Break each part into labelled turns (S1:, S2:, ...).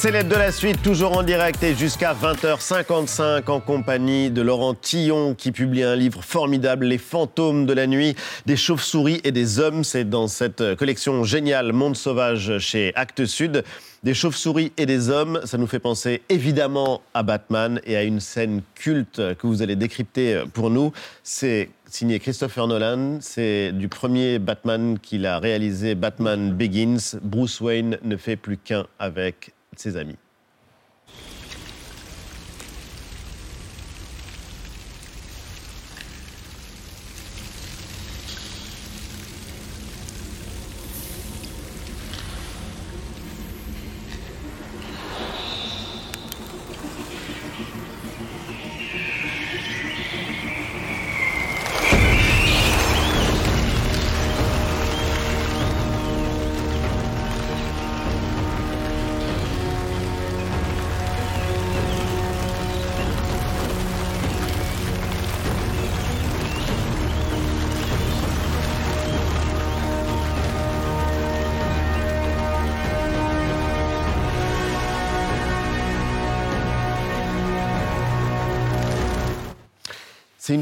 S1: C'est l'aide de la suite, toujours en direct et jusqu'à 20h55 en compagnie de Laurent Tillon qui publie un livre formidable, Les fantômes de la nuit, des chauves-souris et des hommes. C'est dans cette collection géniale Monde sauvage chez Actes Sud. Des chauves-souris et des hommes, ça nous fait penser évidemment à Batman et à une scène culte que vous allez décrypter pour nous. C'est signé Christopher Nolan, c'est du premier Batman qu'il a réalisé, Batman Begins. Bruce Wayne ne fait plus qu'un avec ses amis.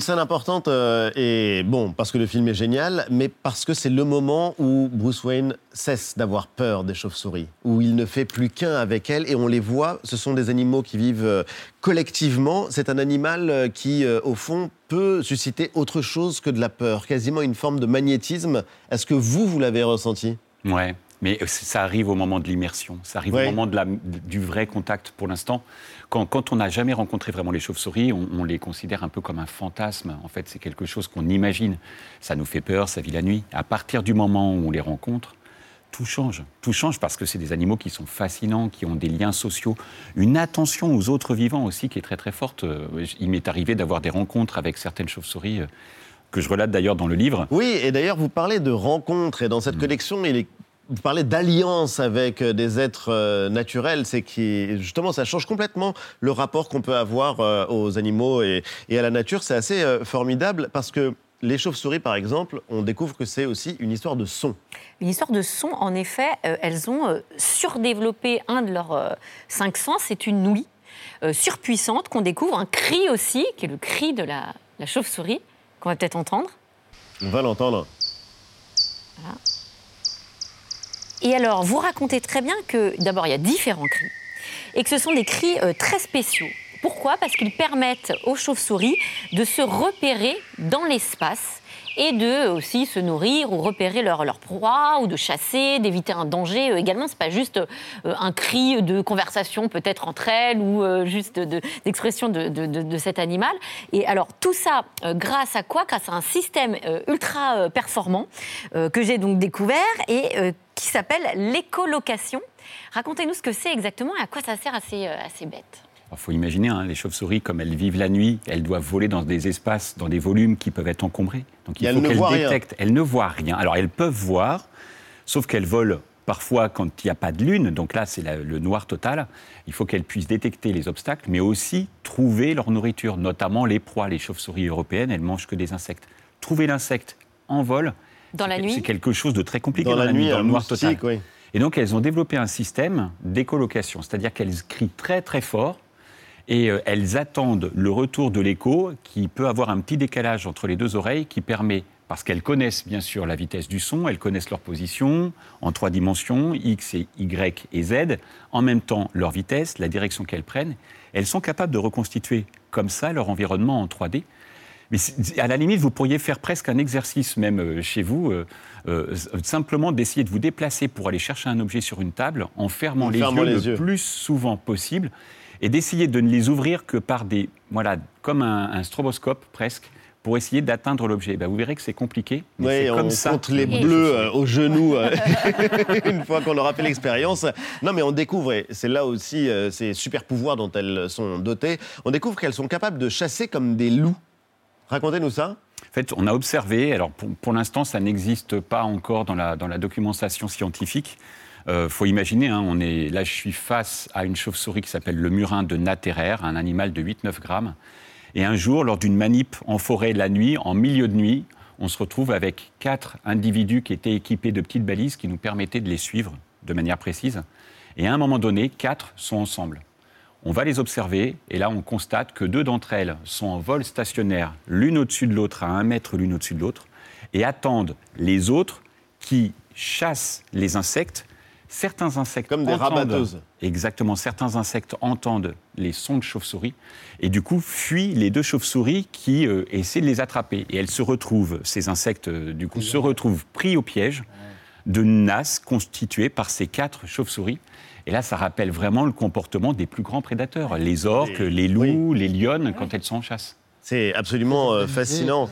S1: Scène importante euh, et bon parce que le film est génial, mais parce que c'est le moment où Bruce Wayne cesse d'avoir peur des chauves-souris, où il ne fait plus qu'un avec elles et on les voit. Ce sont des animaux qui vivent euh, collectivement. C'est un animal euh, qui, au fond, peut susciter autre chose que de la peur, quasiment une forme de magnétisme. Est-ce que vous, vous l'avez ressenti?
S2: Ouais. Mais ça arrive au moment de l'immersion, ça arrive au moment de la, du vrai contact pour l'instant. Quand, on n'a jamais rencontré vraiment les chauves-souris, on, les considère un peu comme un fantasme. En fait, c'est quelque chose qu'on imagine. Ça nous fait peur, ça vit la nuit. À partir du moment où on les rencontre, tout change. Tout change parce que c'est des animaux qui sont fascinants, qui ont des liens sociaux, une attention aux autres vivants aussi qui est très très forte. Euh, il m'est arrivé d'avoir des rencontres avec certaines chauves-souris euh, que je relate d'ailleurs dans le livre.
S1: Oui, et d'ailleurs, vous parlez de rencontres, et dans cette mm. collection, il est vous parlez d'alliance avec euh, des êtres euh, naturels, c'est qui justement ça change complètement le rapport qu'on peut avoir euh, aux animaux et, à la nature. C'est assez formidable parce que les chauves-souris, par exemple, on découvre que c'est aussi une histoire de son.
S3: Une histoire de son, en effet, elles ont surdéveloppé un de leurs cinq sens, c'est une ouïe surpuissante qu'on découvre, un cri aussi, qui est le cri de la, la chauve-souris, qu'on va peut-être entendre.
S1: On va l'entendre.
S3: Voilà. Et alors, vous racontez très bien que d'abord, il y a différents cris et que ce sont des cris euh, très spéciaux. Pourquoi? Parce qu'ils permettent aux chauves-souris de se repérer dans l'espace et de aussi se nourrir ou repérer leur, leur proie ou de chasser, d'éviter un danger euh, également. C'est pas juste euh, un cri de conversation peut-être entre elles ou juste d'expression de, de, cet animal. Et alors tout ça grâce à quoi? Grâce à un système ultra performant que j'ai donc découvert et qui s'appelle l'écolocation. Racontez-nous ce que c'est exactement et à quoi ça sert à ces, euh, bêtes.
S2: Il faut imaginer, hein, les chauves-souris, comme elles vivent la nuit, elles doivent voler dans des espaces, dans des volumes qui peuvent être encombrés.
S1: Donc il faut qu'elles détectent.
S2: Elles ne voient rien. Alors elles peuvent voir, sauf qu'elles volent parfois quand il n'y a pas de lune, donc là c'est le noir total, il faut qu'elles puissent détecter les obstacles, mais aussi trouver leur nourriture, notamment les proies. Les chauves-souris européennes, elles mangent que des insectes. Trouver l'insecte en vol,
S3: dans la nuit
S2: C'est quelque chose de très compliqué dans, la, nuit, dans le noir total. Et donc, elles ont développé un système d'écolocation, c'est-à-dire qu'elles crient très très fort et euh, elles attendent le retour de l'écho qui peut avoir un petit décalage entre les deux oreilles qui permet, parce qu'elles connaissent bien sûr la vitesse du son, elles connaissent leur position en trois dimensions, X et Y et Z, en même temps leur vitesse, la direction qu'elles prennent, elles sont capables de reconstituer comme ça leur environnement en 3D mais à la limite, vous pourriez faire presque un exercice même euh, chez vous, euh, euh, simplement d'essayer de vous déplacer pour aller chercher un objet sur une table en fermant, les, yeux le plus souvent possible et d'essayer de ne les ouvrir que par des, voilà, comme un, stroboscope presque pour essayer d'atteindre l'objet. Ben, vous verrez que c'est compliqué.
S1: Oui, on ça. compte les bleus au genou une fois qu'on aura fait l'expérience. Non, mais on découvre, et c'est là aussi ces super pouvoirs dont elles sont dotées, on découvre qu'elles sont capables de chasser comme des loups. Racontez-nous ça.
S2: En fait, on a observé, alors pour, l'instant, ça n'existe pas encore dans la, dans la documentation scientifique. Il euh, faut imaginer, hein, on est, là je suis face à une chauve-souris qui s'appelle le murin de Natterer, un animal de 8-9 grammes. Et un jour, lors d'une manip en forêt la nuit, en milieu de nuit, on se retrouve avec quatre individus qui étaient équipés de petites balises qui nous permettaient de les suivre de manière précise. Et à un moment donné, quatre sont ensemble. On va les observer et là on constate que deux d'entre elles sont en vol stationnaire, l'une au-dessus de l'autre, à un mètre l'une au-dessus de l'autre, et attendent les autres qui chassent les insectes. Certains insectes
S1: comme des rabatteuses.
S2: Exactement, certains insectes entendent les sons de chauve-souris et du coup fuient les deux chauves-souris qui euh, essaient de les attraper. Et elles se retrouvent, ces insectes euh, du coup se retrouvent pris au piège de nasse constituée par ces quatre chauves-souris. Et là, ça rappelle vraiment le comportement des plus grands prédateurs, les orques, les loups, les lionnes, quand elles sont en chasse.
S1: C'est absolument euh, fascinant.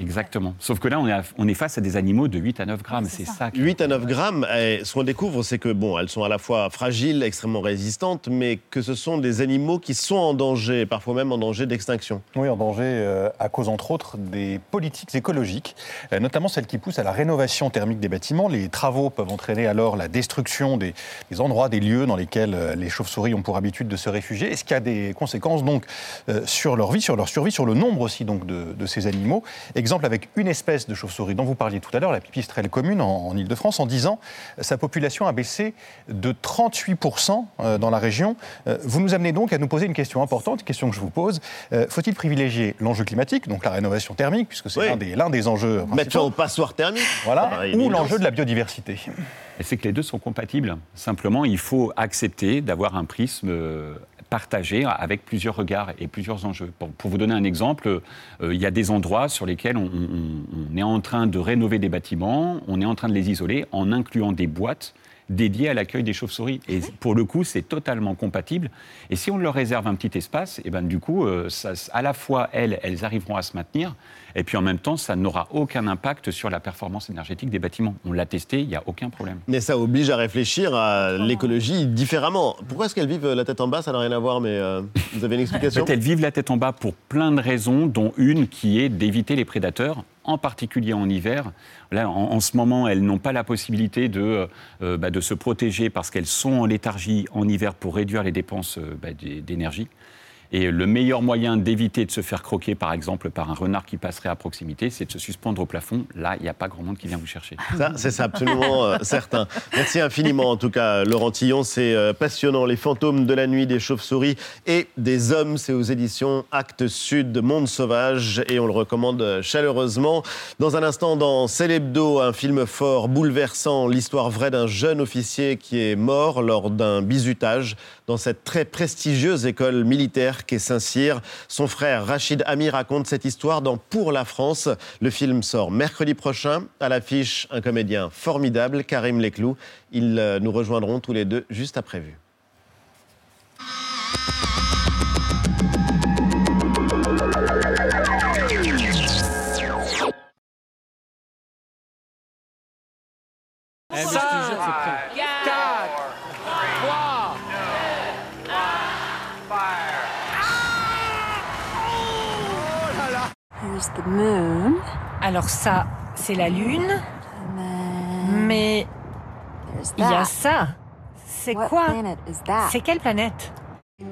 S2: Exactement. Sauf que là, on est, on est, face à des animaux de 8 à 9 grammes. c'est ça.
S1: 8 à 9 grammes, et ce qu'on découvre, c'est que, bon, elles sont à la fois fragiles, extrêmement résistantes, mais que ce sont des animaux qui sont en danger, parfois même en danger d'extinction.
S4: Oui, en danger euh, à cause, entre autres, des politiques écologiques, euh, notamment celles qui poussent à la rénovation thermique des bâtiments. Les travaux peuvent entraîner alors la destruction des, endroits, des lieux dans lesquels les chauves-souris ont pour habitude de se réfugier, et ce qui a des conséquences donc sur leur vie, sur leur survie, sur le nombre aussi donc, de, ces animaux. Exemple avec une espèce de chauve-souris dont vous parliez tout à l'heure, la pipistrelle commune en, Ile-de-France, en 10 ans, sa population a baissé de 38% euh, dans la région. Euh, vous nous amenez donc à nous poser une question importante, une question que je vous pose. Euh, faut-il privilégier l'enjeu climatique, donc la rénovation thermique, puisque c'est l'un des, des, enjeux
S1: Mettre au passoire thermique.
S4: Voilà, ah, ou l'enjeu de la biodiversité
S2: c'est que les deux sont compatibles. Simplement, il faut accepter d'avoir un prisme partagé avec plusieurs regards et plusieurs enjeux. Pour, vous donner un exemple, euh, il y a des endroits sur lesquels on, est en train de rénover des bâtiments, on est en train de les isoler en incluant des boîtes dédiées à l'accueil des chauves-souris. Et pour le coup, c'est totalement compatible. Et si on leur réserve un petit espace, et eh ben, du coup, euh, ça, à la fois, elles, elles arriveront à se maintenir, et puis en même temps, ça n'aura aucun impact sur la performance énergétique des bâtiments. On l'a testé, il n'y a aucun problème.
S1: Mais ça oblige à réfléchir à l'écologie différemment. Pourquoi est-ce qu'elles vivent la tête en bas? Ça n'a rien à voir, mais euh, vous avez une explication?
S2: En fait, Elles vivent la tête en bas pour plein de raisons, dont une qui est d'éviter les prédateurs en particulier en hiver. En, ce moment, elles n'ont pas la possibilité de, euh, bah, de se protéger parce qu'elles sont en léthargie en hiver pour réduire les dépenses euh, bah, d'énergie. Et le meilleur moyen d'éviter de se faire croquer, par exemple, par un renard qui passerait à proximité, c'est de se suspendre au plafond. Là, il n'y a pas grand monde qui vient vous chercher.
S1: Ça, c'est absolument euh, certain. Merci infiniment, en tout cas, Laurent Tillon. C'est euh, passionnant. Les fantômes de la nuit, des chauves-souris et des hommes. C'est aux éditions Actes Sud, Monde Sauvage. Et on le recommande chaleureusement. Dans un instant, dans Célébdo, un film fort, bouleversant, l'histoire vraie d'un jeune officier qui est mort lors d'un bizutage dans cette très prestigieuse école militaire qu'est Saint-Cyr. Son frère Rachid Ami raconte cette histoire dans Pour la France. Le film sort mercredi prochain. À l'affiche, un comédien formidable, Karim Leclou. Ils euh, nous rejoindront tous les deux juste après vue.
S5: Alors ça, c'est la Lune. Mais il y a ça. C'est quoi? C'est quelle planète?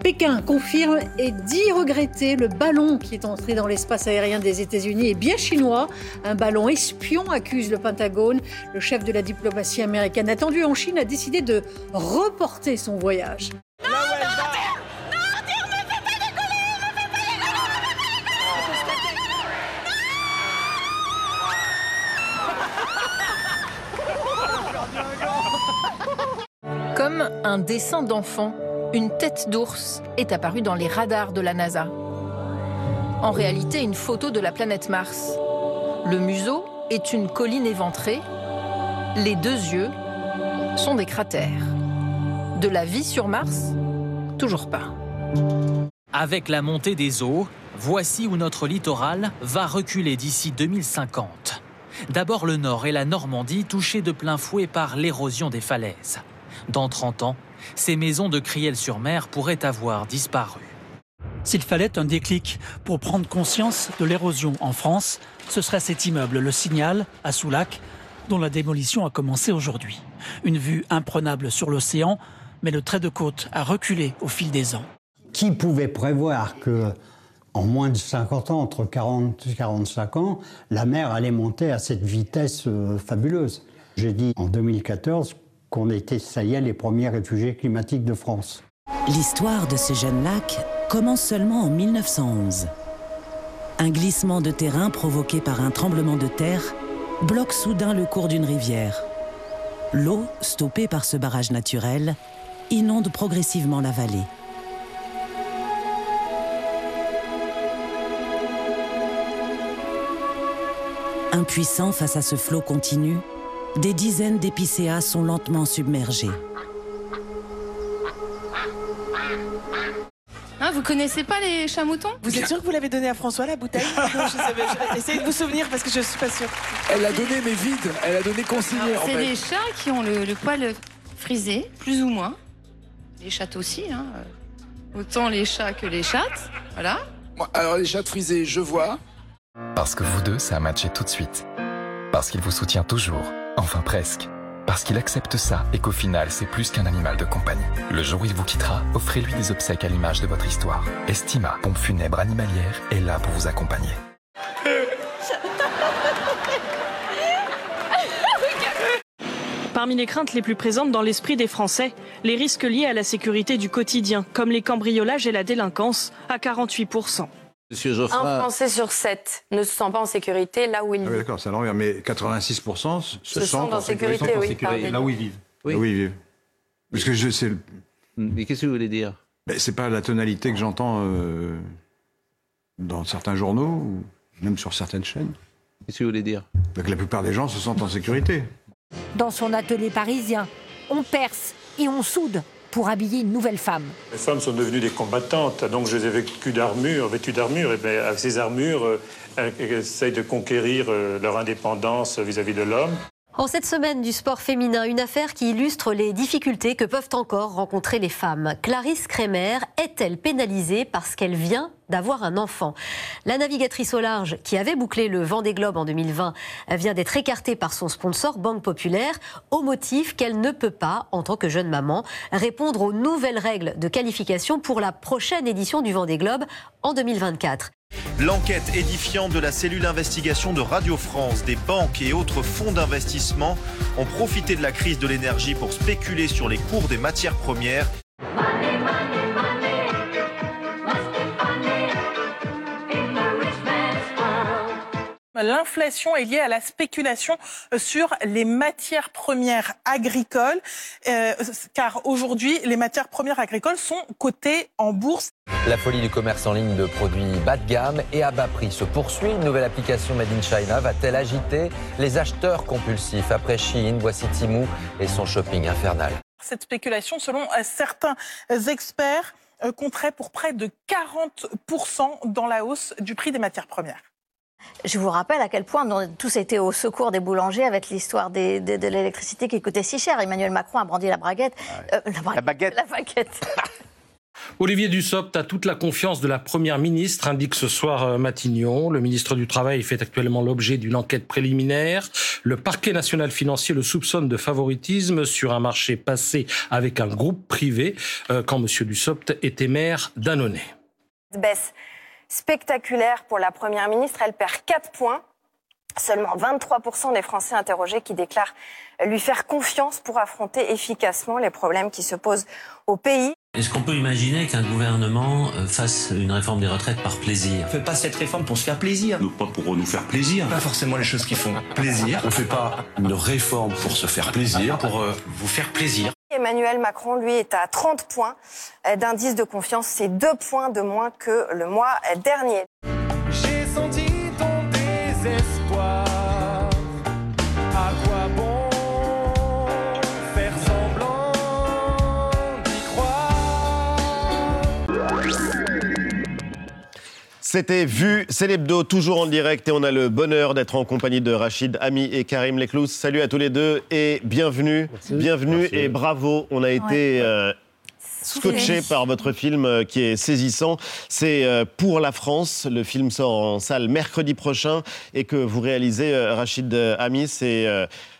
S6: Pékin confirme et dit regretter le ballon qui est entré dans l'espace aérien des États-Unis est bien chinois. Un ballon espion accuse le Pentagone. Le chef de la diplomatie américaine attendu en Chine a décidé de reporter son voyage.
S5: Un dessin d'enfant, une tête d'ours est apparue dans les radars de la NASA. En réalité, une photo de la planète Mars. Le museau est une colline éventrée. Les deux yeux sont des cratères. De la vie sur Mars Toujours pas.
S7: Avec la montée des eaux, voici où notre littoral va reculer d'ici 2050. D'abord le nord et la Normandie touchés de plein fouet par l'érosion des falaises. Dans 30 ans, ces maisons de Criel-sur-Mer pourraient avoir disparu.
S8: S'il fallait un déclic pour prendre conscience de l'érosion en France, ce serait cet immeuble, le Signal, à Soulac, dont la démolition a commencé aujourd'hui. Une vue imprenable sur l'océan, mais le trait de côte a reculé au fil des ans.
S9: Qui pouvait prévoir que, en moins de 50 ans, entre 40 et 45 ans, la mer allait monter à cette vitesse euh, fabuleuse? J'ai dit en 2014 qu'on était, ça y est, les premiers réfugiés climatiques de France.
S10: L'histoire de ce jeune lac commence seulement en 1911. Un glissement de terrain provoqué par un tremblement de terre bloque soudain le cours d'une rivière. L'eau, stoppée par ce barrage naturel, inonde progressivement la vallée. Impuissants face à ce flot continu, des dizaines d'épicéas sont lentement submergés.
S11: Hein, vous connaissez pas les chats moutons
S12: Vous êtes sûr que vous l'avez donné à François la bouteille? Essayez de vous souvenir parce que je suis pas sûre.
S13: Elle l'a donné mais vide. Elle a donné consigné.
S11: C'est des chats qui ont le, poil frisé, plus ou moins. Les chats aussi, hein. Autant les chats que les chattes, voilà.
S13: alors les chats frisés, je vois.
S14: Parce que vous deux, ça a matché tout de suite. Parce qu'il vous soutient toujours, enfin presque. Parce qu'il accepte ça et qu'au final, c'est plus qu'un animal de compagnie. Le jour où il vous quittera, offrez-lui des obsèques à l'image de votre histoire. Estima, pompe funèbre animalière, est là pour vous accompagner.
S15: Parmi les craintes les plus présentes dans l'esprit des Français, les risques liés à la sécurité du quotidien, comme les cambriolages et la délinquance, à 48%.
S16: Un Français sur sept ne se sent pas en sécurité là où il ah vit.
S17: D'accord, c'est l'envers. Mais 86% se,
S16: se, sentent en sécurité, oui,
S17: là où ils vivent. Oui. Là où ils vivent. Parce que je sais.
S18: Mais qu'est-ce que vous voulez dire?
S17: Ben, C'est pas la tonalité que j'entends euh, dans certains journaux, ou même sur certaines chaînes.
S18: Qu'est-ce que vous voulez dire?
S17: Ben, Que la plupart des gens se sentent en sécurité.
S19: Dans son atelier parisien, on perce et on soude pour habiller une nouvelle femme.
S20: Les femmes sont devenues des combattantes, donc je les ai vécues d'armure, vêtues d'armure, et bien avec ces armures, euh, elles essayent de conquérir euh, leur indépendance vis-à-vis de l'homme.
S21: En cette semaine du sport féminin, une affaire qui illustre les difficultés que peuvent encore rencontrer les femmes. Clarisse Kremer est-elle pénalisée parce qu'elle vient d'avoir un enfant? La navigatrice au large, qui avait bouclé le Vendée Globe en 2020, vient d'être écartée par son sponsor Banque Populaire au motif qu'elle ne peut pas, en tant que jeune maman, répondre aux nouvelles règles de qualification pour la prochaine édition du Vendée Globe en 2024.
S22: L'enquête édifiante de la cellule d'investigation de Radio France, des banques et autres fonds d'investissement ont profité de la crise de l'énergie pour spéculer sur les cours des matières premières.
S12: L'inflation est liée à la spéculation euh, sur les matières premières agricoles, euh, car aujourd'hui, les matières premières agricoles sont cotées en bourse.
S23: La folie du commerce en ligne de produits bas de gamme et à bas prix se poursuit. Une nouvelle application Made in China va-t-elle agiter les acheteurs compulsifs Après Shein, voici Timou et son shopping infernal?
S12: Cette spéculation, selon euh, certains experts, compterait pour près de 40% dans la hausse du prix des matières premières.
S24: Je vous rappelle à quel point on a tous été au secours des boulangers avec l'histoire de, l'électricité qui coûtait si cher. Emmanuel Macron a brandi la braguette.
S18: Euh, la, baguette.
S24: La baguette.
S25: Olivier Dussopt a toute la confiance de la Première ministre, indique ce soir euh, Matignon. Le ministre du Travail fait actuellement l'objet d'une enquête préliminaire. Le parquet national financier le soupçonne de favoritisme sur un marché passé avec un groupe privé euh, quand M. Dussopt était maire d'Annonay.
S16: Baisse spectaculaire pour la Première ministre. Elle perd 4 points. Seulement 23% des Français interrogés qui déclarent lui faire confiance pour affronter efficacement les problèmes qui se posent au pays.
S26: Est-ce qu'on peut imaginer qu'un gouvernement euh, fasse une réforme des retraites par plaisir?
S27: On ne fait pas cette réforme pour se faire plaisir.
S28: Nous, pas pour nous faire plaisir.
S27: Pas forcément les choses qui font plaisir.
S28: On ne fait pas une réforme pour se faire plaisir.
S27: Pour euh, vous faire plaisir.
S16: Emmanuel Macron, lui, est à 30 points euh, d'indice de confiance. C'est deux points de moins que le mois dernier.
S1: C'était Vu, c'est l'hebdo, toujours en direct et on a le bonheur d'être en compagnie de Rachid Ami et Karim Leclous. Salut à tous les deux et bienvenue, bienvenue et bravo. On a été euh, scotché par votre film euh, qui est saisissant. C'est euh, Pour la France. Le film sort en salle mercredi prochain et que vous réalisez, Rachid Ami. C'est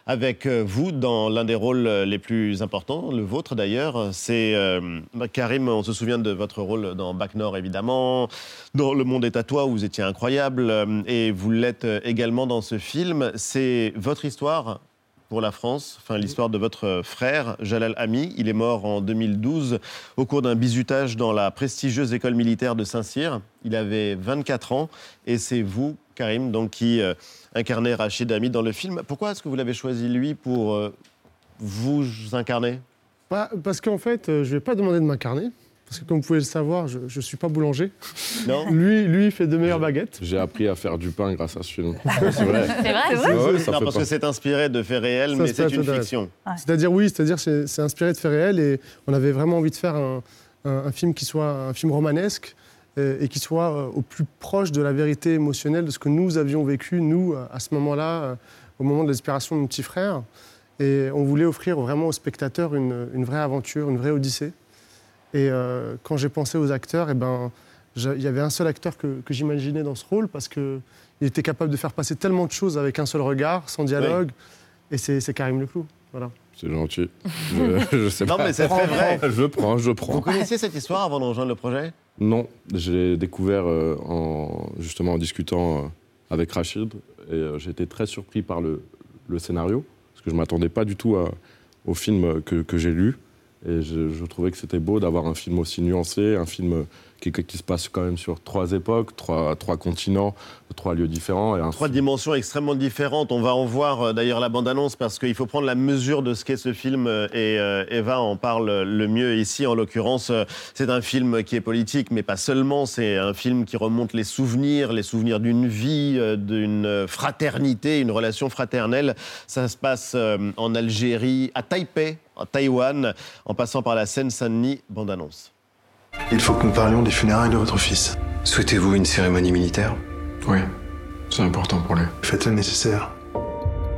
S1: avec euh, vous dans l'un des rôles euh, les plus importants, le vôtre d'ailleurs. C'est euh, Karim, on se souvient de votre rôle dans Bac Nord évidemment, dans Le Monde est à toi où vous étiez incroyable et vous l'êtes également dans ce film. C'est votre histoire pour la France, enfin l'histoire de votre frère Jalal Ami. Il est mort en 2012 au cours d'un bizutage dans la prestigieuse école militaire de Saint-Cyr. Il avait 24 ans et c'est vous, Karim, donc qui euh, incarnez Rachid Ami dans le film. Pourquoi est-ce que vous l'avez choisi lui pour euh, vous incarner?
S29: Bah, Parce qu'en fait, euh, je ne vais pas demander de m'incarner. Parce que comme vous pouvez le savoir, je ne suis pas boulanger.
S1: Non.
S29: Lui, lui, fait de meilleures baguettes.
S30: J'ai appris à faire du pain grâce à ce film.
S29: C'est vrai C'est vrai
S1: C'est
S29: Ouais, ça
S1: Non, parce
S30: pas-
S1: que c'est inspiré de faits réels,
S29: Ça
S1: mais c'est une fiction.
S29: C'est-à-dire, oui, c'est-à-dire c'est inspiré de faits réels et on avait vraiment envie de faire un, un- un film qui soit un film romanesque et qui soit euh, au plus proche de la vérité émotionnelle de ce que nous avions vécu, nous, euh, à ce moment-là, euh, au moment de l'expiration de mon petit frère. Et on voulait offrir vraiment aux spectateurs une, une vraie aventure, une vraie odyssée. Et euh, quand j'ai pensé aux acteurs, eh ben, il y avait un seul acteur que, que j'imaginais dans ce rôle parce qu'il était capable de faire passer tellement de choses avec un seul regard, sans dialogue. Et c'est c'est Karim Leclou. Voilà.
S30: C'est gentil. Je, je sais
S1: Non,
S30: pas.
S1: mais c'est très vrai.
S30: Je prends, je prends.
S1: Vous connaissiez cette histoire avant de rejoindre le projet?
S30: Non, je l'ai découvert euh, en, justement en discutant euh, avec Rachid et euh, j'ai été très surpris par le, scénario parce que je ne m'attendais pas du tout au film que, que j'ai lu. Et je, je trouvais que c'était beau d'avoir un film aussi nuancé, un film qui, qui se passe quand même sur trois époques, trois, trois continents, trois lieux différents. Et
S1: Trois dimensions extrêmement différentes. On va en voir euh, d'ailleurs la bande-annonce parce qu'il faut prendre la mesure de ce qu'est ce film euh, et euh, Eva en parle le mieux ici. En l'occurrence, c'est un film qui est politique, mais pas seulement. C'est un film qui remonte les souvenirs, les souvenirs d'une vie, d'une fraternité, une relation fraternelle. Ça se passe en Algérie, à Taipei, à Taïwan, en passant par la Seine-Saint-Denis. Bande-annonce.
S31: Il faut que nous parlions des funérailles de votre fils. Souhaitez-vous une cérémonie militaire? Oui, c'est important pour lui. Faites le nécessaire.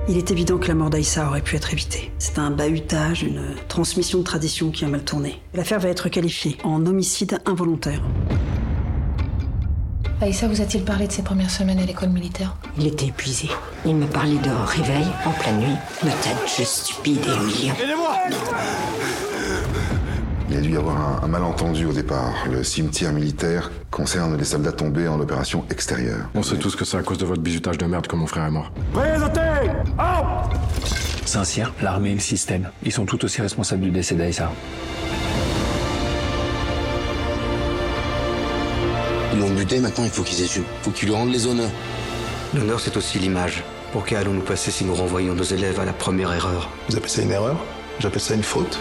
S32: Il est évident que la mort d'Aïssa aurait pu être évitée. C'est un bahutage, une transmission de tradition qui a mal tourné. L'affaire va être qualifiée en homicide involontaire.
S33: Aïssa vous a-t-il parlé de ses premières semaines à l'école militaire?
S34: Il était épuisé. Il me parlait de réveil en pleine nuit. Me tête juste stupide et humiliant.
S35: Il a dû y avoir un, un malentendu au départ. Le cimetière militaire concerne les soldats tombés en opération extérieure.
S28: On sait tous que c'est à cause de votre bizutage de merde que mon frère est mort.
S27: Saint-Cyr, l'armée et le système, ils sont tout aussi responsables du décès d'Aïssa.
S36: Ils l'ont buté, maintenant il faut qu'ils assument. Faut qu'ils lui rendent les honneurs.
S31: L'honneur, c'est aussi l'image. Pour qu'allons-nous passer si nous renvoyons nos élèves à la première erreur? Vous appelez ça une erreur? J'appelle ça une faute?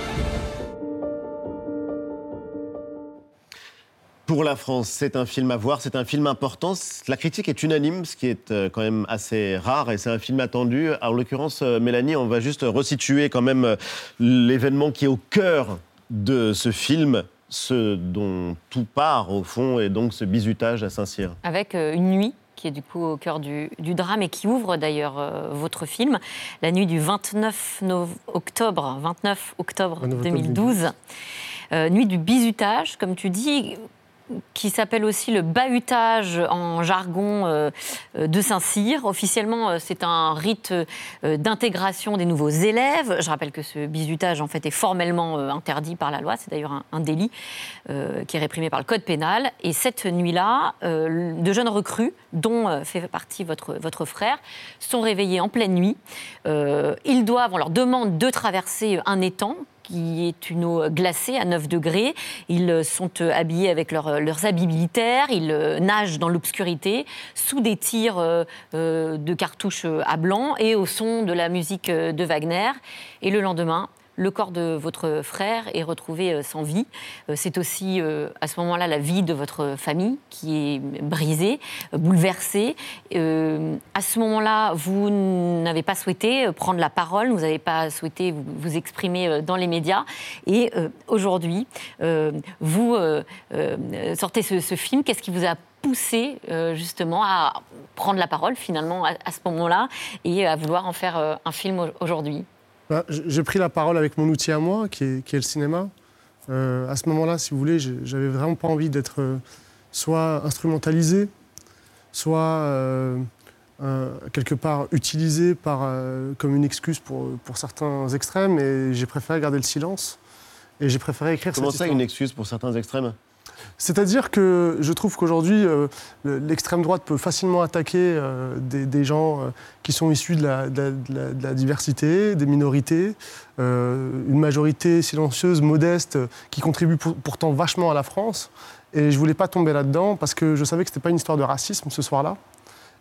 S1: Pour la France, c'est un film à voir, c'est un film important. La critique est unanime, ce qui est euh, quand même assez rare, et c'est un film attendu. En l'occurrence, euh, Mélanie, on va juste resituer quand même euh, l'événement qui est au cœur de ce film, ce dont tout part au fond, et donc ce bizutage à Saint-Cyr.
S3: avec une nuit qui est du coup au cœur du, du drame et qui ouvre d'ailleurs euh, votre film, la nuit du 29 nov- octobre, 29 octobre
S29: 29 octobre
S3: 2012. Euh, nuit du bizutage, comme tu dis, qui s'appelle aussi le bahutage en jargon euh, euh, de Saint-Cyr. Officiellement, euh, c'est un rite d'intégration des nouveaux élèves. Je rappelle que ce bizutage, en fait, est formellement interdit par la loi. C'est d'ailleurs un, délit qui est réprimé par le code pénal. Et cette nuit-là, de jeunes recrues, dont fait partie votre, votre frère, sont réveillés en pleine nuit. Ils doivent, on leur demande de traverser un étang qui est une eau glacée à 9 degrés. Ils euh, sont euh, habillés avec leur- leurs habits militaires, ils euh, nagent dans l'obscurité, sous des tirs euh, euh, de cartouches euh, à blanc et au son de la musique euh, de Wagner. Et le lendemain, le corps de votre frère est retrouvé euh, sans vie. Euh, C'est aussi euh, à ce moment-là la vie de votre famille qui est brisée, bouleversée. À ce moment-là, vous n'avez pas souhaité prendre la parole, vous n'avez pas souhaité vous, exprimer dans les médias. Et aujourd'hui, vous sortez ce, film. Qu'est-ce qui vous a poussé justement à prendre la parole finalement à, ce moment-là et à vouloir en faire un film au- aujourd'hui?
S29: Bah, J'ai pris la parole avec mon outil à moi, qui est, qui est le cinéma. Euh, à ce moment-là, si vous voulez, j'avais vraiment pas envie d'être euh, soit instrumentalisé, soit euh, quelque part utilisé par, comme une excuse pour, pour certains extrêmes. Et j'ai préféré garder le silence. Et j'ai préféré écrire
S1: Comment ça,
S29: histoire.
S1: une excuse pour certains extrêmes?
S29: C'est-à-dire que je trouve qu'aujourd'hui, euh, le- l'extrême droite peut facilement attaquer euh, des, des gens euh, qui sont issus de la, de la- de la- de la diversité, des minorités, une majorité silencieuse, modeste, qui contribue pour- pourtant vachement à la France. Et je voulais pas tomber là-dedans parce que je savais que c'était pas une histoire de racisme ce soir-là.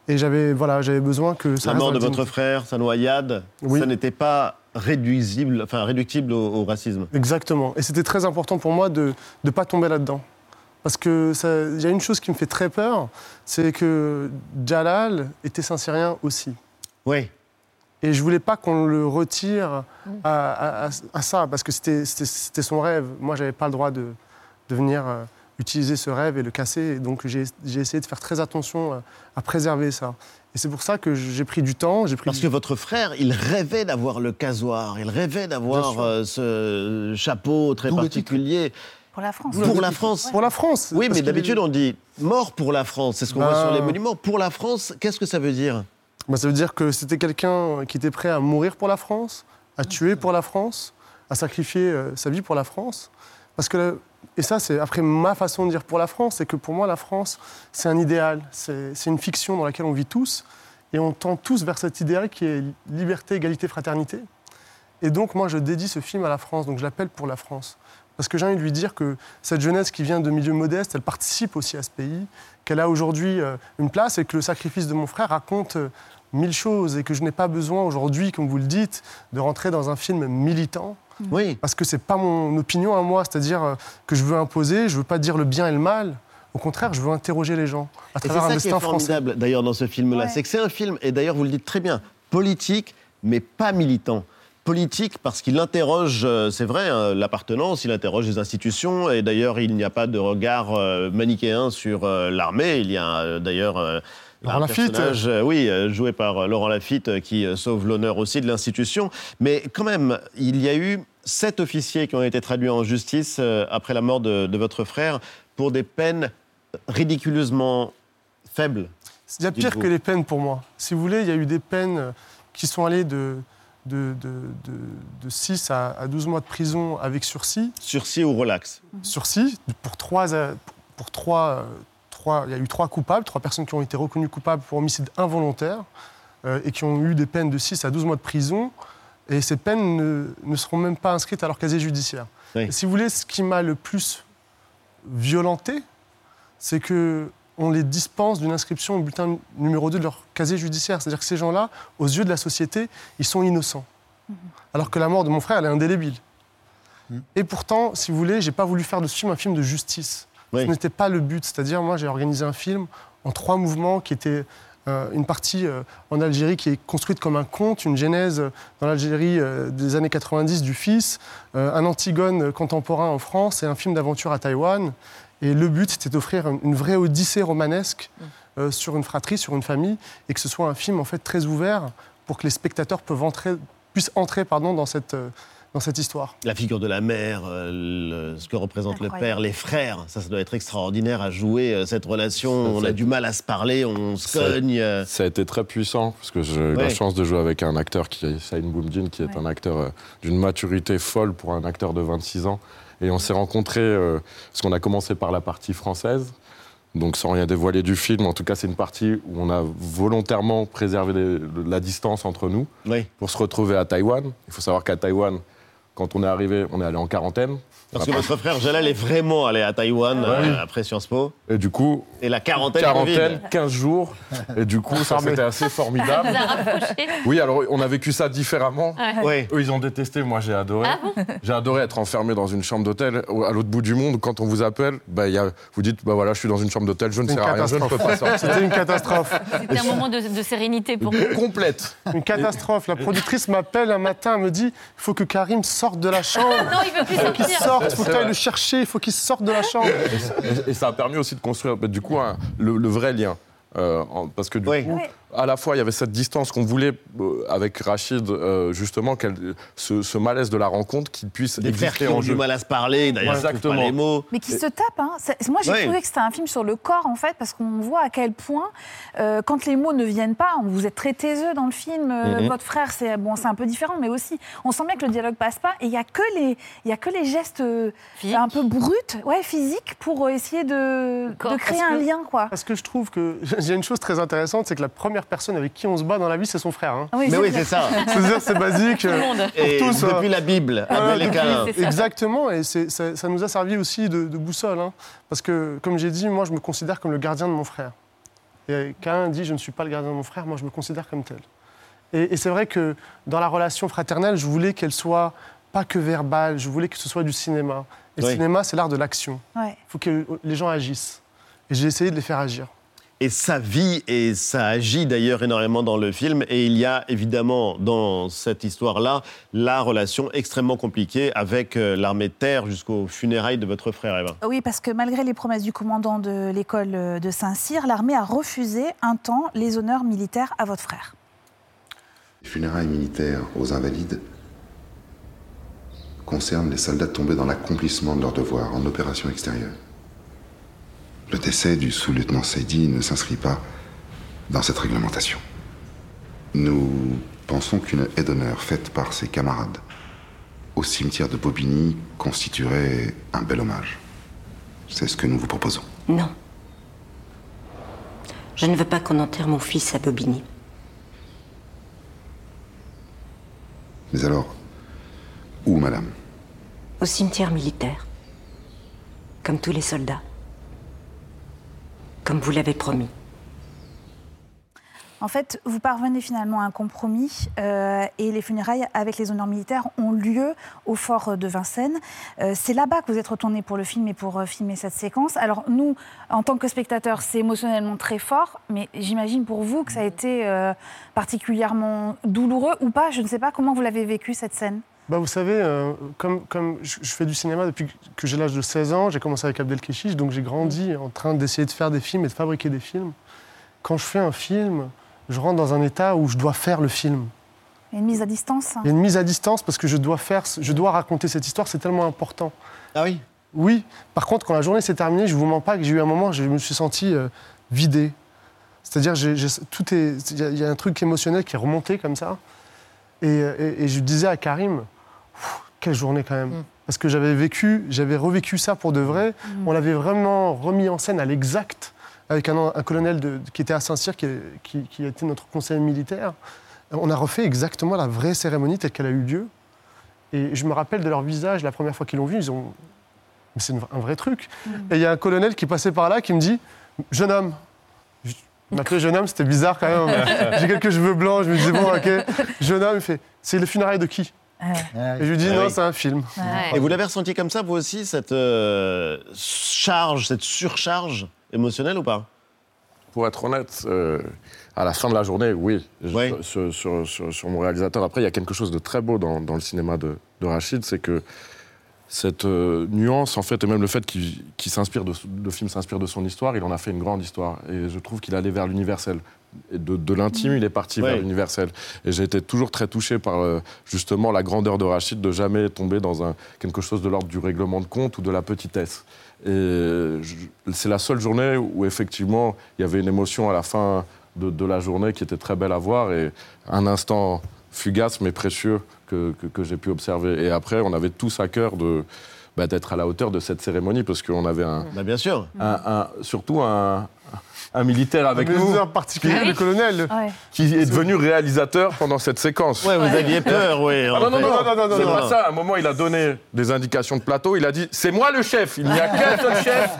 S29: Et j'avais voilà, j'avais besoin que ça
S1: La mort de votre frère, sa noyade,
S29: Oui.
S1: ça n'était pas réduisible, enfin réductible au, au racisme.
S29: Exactement. Et c'était très important pour moi de ne pas tomber là-dedans. Parce que il y a une chose qui me fait très peur, c'est que Jalal était saint-syrien aussi.
S1: Oui.
S29: Et je voulais pas qu'on le retire à, à- à- à ça, parce que c'était- son rêve. Moi, j'avais pas le droit de, de venir euh, utiliser ce rêve et le casser. Et donc, j'ai essayé de faire très attention à, à préserver ça. Et c'est pour ça que j'ai pris du temps. Pris
S1: Parce que votre frère, il rêvait d'avoir le casoir, il rêvait d'avoir euh, ce chapeau très particulier.
S24: Pour la France.
S1: Pour la France.
S29: Pour la France.
S1: Oui, mais d'habitude on dit mort pour la France. C'est ce qu'on
S29: Ben-
S1: voit sur les monuments. Pour la France, qu'est-ce que ça veut dire?
S29: Bah, ça veut dire que c'était quelqu'un qui était prêt à mourir pour la France, à tuer pour la France, à sacrifier euh, sa vie pour la France. Parce que, et ça, c'est après ma façon de dire pour la France, c'est que pour moi, la France, c'est un idéal, c'est c'est une fiction dans laquelle on vit tous, et on tend tous vers cet idéal qui est liberté, égalité, fraternité. Et donc, moi, je dédie ce film à la France, donc je l'appelle pour la France. Parce que j'ai envie de lui dire que cette jeunesse qui vient de milieux modestes, elle participe aussi à ce pays, qu'elle a aujourd'hui euh, une place et que le sacrifice de mon frère raconte euh, mille choses et que je n'ai pas besoin aujourd'hui, comme vous le dites, de rentrer dans un film militant.
S1: Oui.
S29: Parce que c'est pas mon opinion à moi, c'est-à-dire euh, que je veux imposer, je veux pas dire le bien et le mal. Au contraire, je veux interroger les gens à
S1: Et c'est
S29: travers un
S1: ça qui est
S29: destin français.
S1: formidable d'ailleurs dans ce film-là, c'est que c'est un film, et d'ailleurs vous le dites très bien, politique, mais pas militant. Politique parce qu'il interroge, euh, c'est vrai, hein, l'appartenance, il interroge les institutions, et d'ailleurs il n'y a pas de regard euh, manichéen sur euh, l'armée, il y a euh, d'ailleurs... euh,
S29: Laurent
S1: un
S29: Lafitte.
S1: personnage, euh, oui, euh, joué par Laurent Lafitte, euh, qui euh, sauve l'honneur aussi de l'institution. Mais quand même, il y a eu sept officiers qui ont été traduits en justice euh, après la mort de, de votre frère pour des peines ridiculeusement faibles.
S29: Il y a pire que les peines pour moi. Si vous voulez, il y a eu des peines qui sont allées de, de, de, de- de 6 à, à 12 mois de prison avec sursis.
S1: Sursis ou relax
S29: Sursis, pour trois, euh, pour trois, euh, trois- il y a eu trois coupables, trois personnes qui ont été reconnues coupables pour homicide involontaire euh, et qui ont eu des peines de 6 à 12 mois de prison. Et ces peines ne, ne seront même pas inscrites à leur casier judiciaire. Si vous voulez, ce qui m'a le plus violenté, c'est que on les dispense d'une inscription au bulletin numéro 2 de leur casier judiciaire. C'est-à-dire que ces gens-là, aux yeux de la société, ils sont innocents. Alors que la mort de mon frère, elle est indélébile. Et pourtant, si vous voulez, j'ai pas voulu faire de ce film un film de justice. Ce n'était pas le but. C'est-à-dire, moi, j'ai organisé un film en trois mouvements qui étaient euh, une partie euh, en Algérie qui est construite comme un conte, une genèse euh, dans l'Algérie euh, des années 90 du fils, euh, un Antigone contemporain en France et un film d'aventure à Taïwan. Et le but, c'était d'offrir une, une vraie odyssée romanesque euh, sur une fratrie, sur une famille, et que ce soit un film en fait très ouvert pour que les spectateurs peuvent entrer, puissent entrer pardon, dans, cette, euh, dans cette histoire.
S1: La figure de la mère, euh, le- ce que représente le père, les frères, ça, ça doit être extraordinaire à jouer euh, cette relation. On a du mal à se parler, on se
S30: Ça-
S1: cogne. euh.
S30: Ça a été très puissant, parce que j'ai eu la chance de jouer avec un acteur qui est Saïd Boumdine, qui est un acteur euh, d'une maturité folle pour un acteur de 26 ans. Et on s'est rencontrés, euh, parce qu'on a commencé par la partie française, donc sans rien dévoiler du film, en tout cas c'est une partie où on a volontairement préservé les- la distance entre nous pour se retrouver à Taïwan. Il faut savoir qu'à Taïwan, quand on est arrivé, on est allé en quarantaine.
S1: Parce que votre frère Jalal est vraiment allé à Taïwan
S30: Ouais.
S1: euh, après Sciences Po.
S30: Et du coup,
S1: Et la quarantaine,
S30: quarantaine,
S1: Covid.
S30: 15 jours. Et du coup, ça c'était assez formidable.
S3: Ça vous a rapprochés
S30: Oui, alors on a vécu ça différemment.
S3: Ouais.
S30: Eux, ils ont détesté, moi j'ai adoré.
S3: Ah bon?
S30: J'ai adoré être enfermé dans une chambre d'hôtel à l'autre bout du monde. Quand on vous appelle, bah, il y a, vous dites bah voilà, je suis dans une chambre d'hôtel, je ne sais rien, je ne peux pas
S29: catastrophe.
S30: sortir.
S29: C'était une catastrophe.
S3: C'était un moment de, de sérénité pour vous.
S30: Complète.
S29: Une catastrophe. La productrice m'appelle un matin, elle me dit il faut que Karim sorte de la chambre.
S3: Non, il veut plus sortir.
S29: Sorte, il faut que tu ailles le chercher, il faut qu'il sorte de la chambre.
S30: Et, et ça a permis aussi de construire bah, du coup un- le, le vrai lien. Euh, en- parce que du coup, à la fois, il y avait cette distance qu'on voulait euh, avec Rachid, euh, justement, ce, ce malaise de la rencontre qui puisse
S1: Des frères
S30: exister
S1: qui
S30: en
S1: ont
S30: jeu.
S1: du mal à se parler, d'ailleurs, trouvent pas
S30: Exactement.
S1: les mots.
S37: Mais qui se tapent. Hein. Moi, j'ai
S1: Ouais.
S37: trouvé que c'était un film sur le corps, en fait, parce qu'on voit à quel point, euh, quand les mots ne viennent pas, vous êtes très taiseux dans le film.
S38: Mhm.
S37: Votre frère, c'est bon, c'est un peu différent, mais aussi, on sent bien que le dialogue passe pas. Et il y a que les, il y a que les gestes un peu bruts, ouais, physiques, pour essayer de, de créer un
S29: que-
S37: lien, quoi.
S29: Parce que je trouve que il y a une chose très intéressante, c'est que la première personne avec qui on se bat dans la vie, c'est son frère. hein.
S37: Ah oui,
S1: Mais c'est oui, c'est ça.
S29: C'est-à-dire, c'est basique.
S1: Tout le monde.
S29: pour
S1: Et
S29: tous,
S1: depuis
S29: hein.
S1: la Bible,
S29: Voilà,
S1: les
S29: depuis-. Exactement, et c'est- ça, ça nous a servi aussi de, de boussole. hein. Parce que, comme j'ai dit, moi, je me considère comme le gardien de mon frère. Et quand dit je ne suis pas le gardien de mon frère, moi, je me considère comme tel. Et, et c'est vrai que dans la relation fraternelle, je voulais qu'elle soit pas que verbale, je voulais que ce soit du cinéma. Et le cinéma, c'est l'art de l'action.
S37: Ouais.
S29: Il faut que les gens agissent. Et j'ai essayé de les faire agir.
S1: Et ça vit et ça agit d'ailleurs énormément dans le film. Et il y a évidemment dans cette histoire-là la relation extrêmement compliquée avec euh, l'armée de terre jusqu'aux funérailles de votre frère Eva.
S37: Oui, parce que malgré les promesses du commandant de l'école euh, de Saint-Cyr, l'armée a refusé un temps les honneurs militaires à votre frère.
S35: Les funérailles militaires aux invalides concernent les soldats tombés dans l'accomplissement de leur devoir en opération extérieure. Le décès du sous-lieutenant Seydi ne s'inscrit pas dans cette réglementation. Nous pensons qu'une aide d'honneur faite par ses camarades au cimetière de Bobigny constituerait un bel hommage. C'est ce que nous vous proposons.
S34: Non. Je ne veux pas qu'on enterre mon fils à Bobigny.
S35: Mais alors, où, madame?
S34: Au cimetière militaire. Comme tous les soldats. Comme vous l'avez promis.
S37: En fait, vous parvenez finalement à un compromis euh, et les funérailles avec les honneurs militaires ont lieu au fort de Vincennes. Euh, c'est là-bas que vous êtes retourné pour le film et pour euh, filmer cette séquence. Alors nous, en tant que spectateurs, c'est émotionnellement très fort, mais j'imagine pour vous que ça a été particulièrement douloureux ou pas. Je ne sais pas comment vous l'avez vécu cette scène.
S29: Bah, vous savez, euh, comme, comme je, je fais du cinéma depuis que j'ai l'âge de 16 ans, j'ai commencé avec Abdelkeshish, donc j'ai grandi en train d'essayer de faire des films et de fabriquer des films. Quand je fais un film, je rentre dans un état où je dois faire le film.
S37: Il y a une mise à distance. hein.
S29: Il y a une mise à distance parce que je dois faire, je dois raconter cette histoire, c'est tellement important.
S1: Ah oui?
S29: Oui. Par contre, quand la journée s'est terminée, je vous mens pas que j'ai eu un moment, je me suis senti euh, vidé. C'est-à-dire, tout est, il y, a- il y a un truc émotionnel qui est remonté comme ça. Et, euh, et- et je disais à Karim, quelle journée quand même. Parce que j'avais vécu, j'avais revécu ça pour de vrai. On l'avait vraiment remis en scène à l'exact avec un, un colonel de- qui était à Saint-Cyr, qui, qui- qui a été notre conseiller militaire. On a refait exactement la vraie cérémonie telle qu'elle a eu lieu. Et je me rappelle de leur visage la première fois qu'ils l'ont vu, ils ont. Mais c'est un vrai truc. Et il y a un colonel qui passait par là qui me dit Jeune homme. Je- Il m'appelait jeune homme, c'était bizarre quand même. J'ai quelques cheveux blancs, je me disais Bon, ok. Jeune homme, il fait C'est le funérailles de qui? Et je lui dis
S1: Ah
S29: Non,
S1: oui.
S29: c'est un film.
S1: Et vous l'avez ressenti comme ça, vous aussi, cette euh, charge, cette surcharge émotionnelle ou pas?
S30: Pour être honnête, euh, à la fin de la journée, oui. Sur, sur- sur- sur mon réalisateur. Après, il y a quelque chose de très beau dans, dans le cinéma de, de Rachid, c'est que cette euh, nuance, en fait, et même le fait qu'il qu'il s'inspire de, le film s'inspire de son histoire, il en a fait une grande histoire. Et je trouve qu'il allait vers l'universel. De, de l'intime, il est parti
S1: Ouais.
S30: vers l'universel. Et j'ai été toujours très touché par euh, justement la grandeur de Rachid, de jamais tomber dans un, quelque chose de l'ordre du règlement de compte ou de la petitesse. Et c'est la seule journée où effectivement il y avait une émotion à la fin de, de la journée qui était très belle à voir et un instant fugace mais précieux que, que- que j'ai pu observer. Et après, on avait tous à cœur de bah, d'être à la hauteur de cette cérémonie parce qu'on avait un,
S1: Bah, bien sûr.
S30: un- un- surtout un, un militaire avec
S29: Un
S30: nous
S29: militaire particulier, le colonel.
S30: qui est devenu réalisateur pendant cette séquence.
S1: Ouais, vous aviez peur, oui.
S30: Ah non, non, non, non, non, non,
S1: C'est
S30: pas ça. À un moment, il a donné des indications de plateau. Il a dit C'est moi le chef. Il n'y a qu'un seul chef.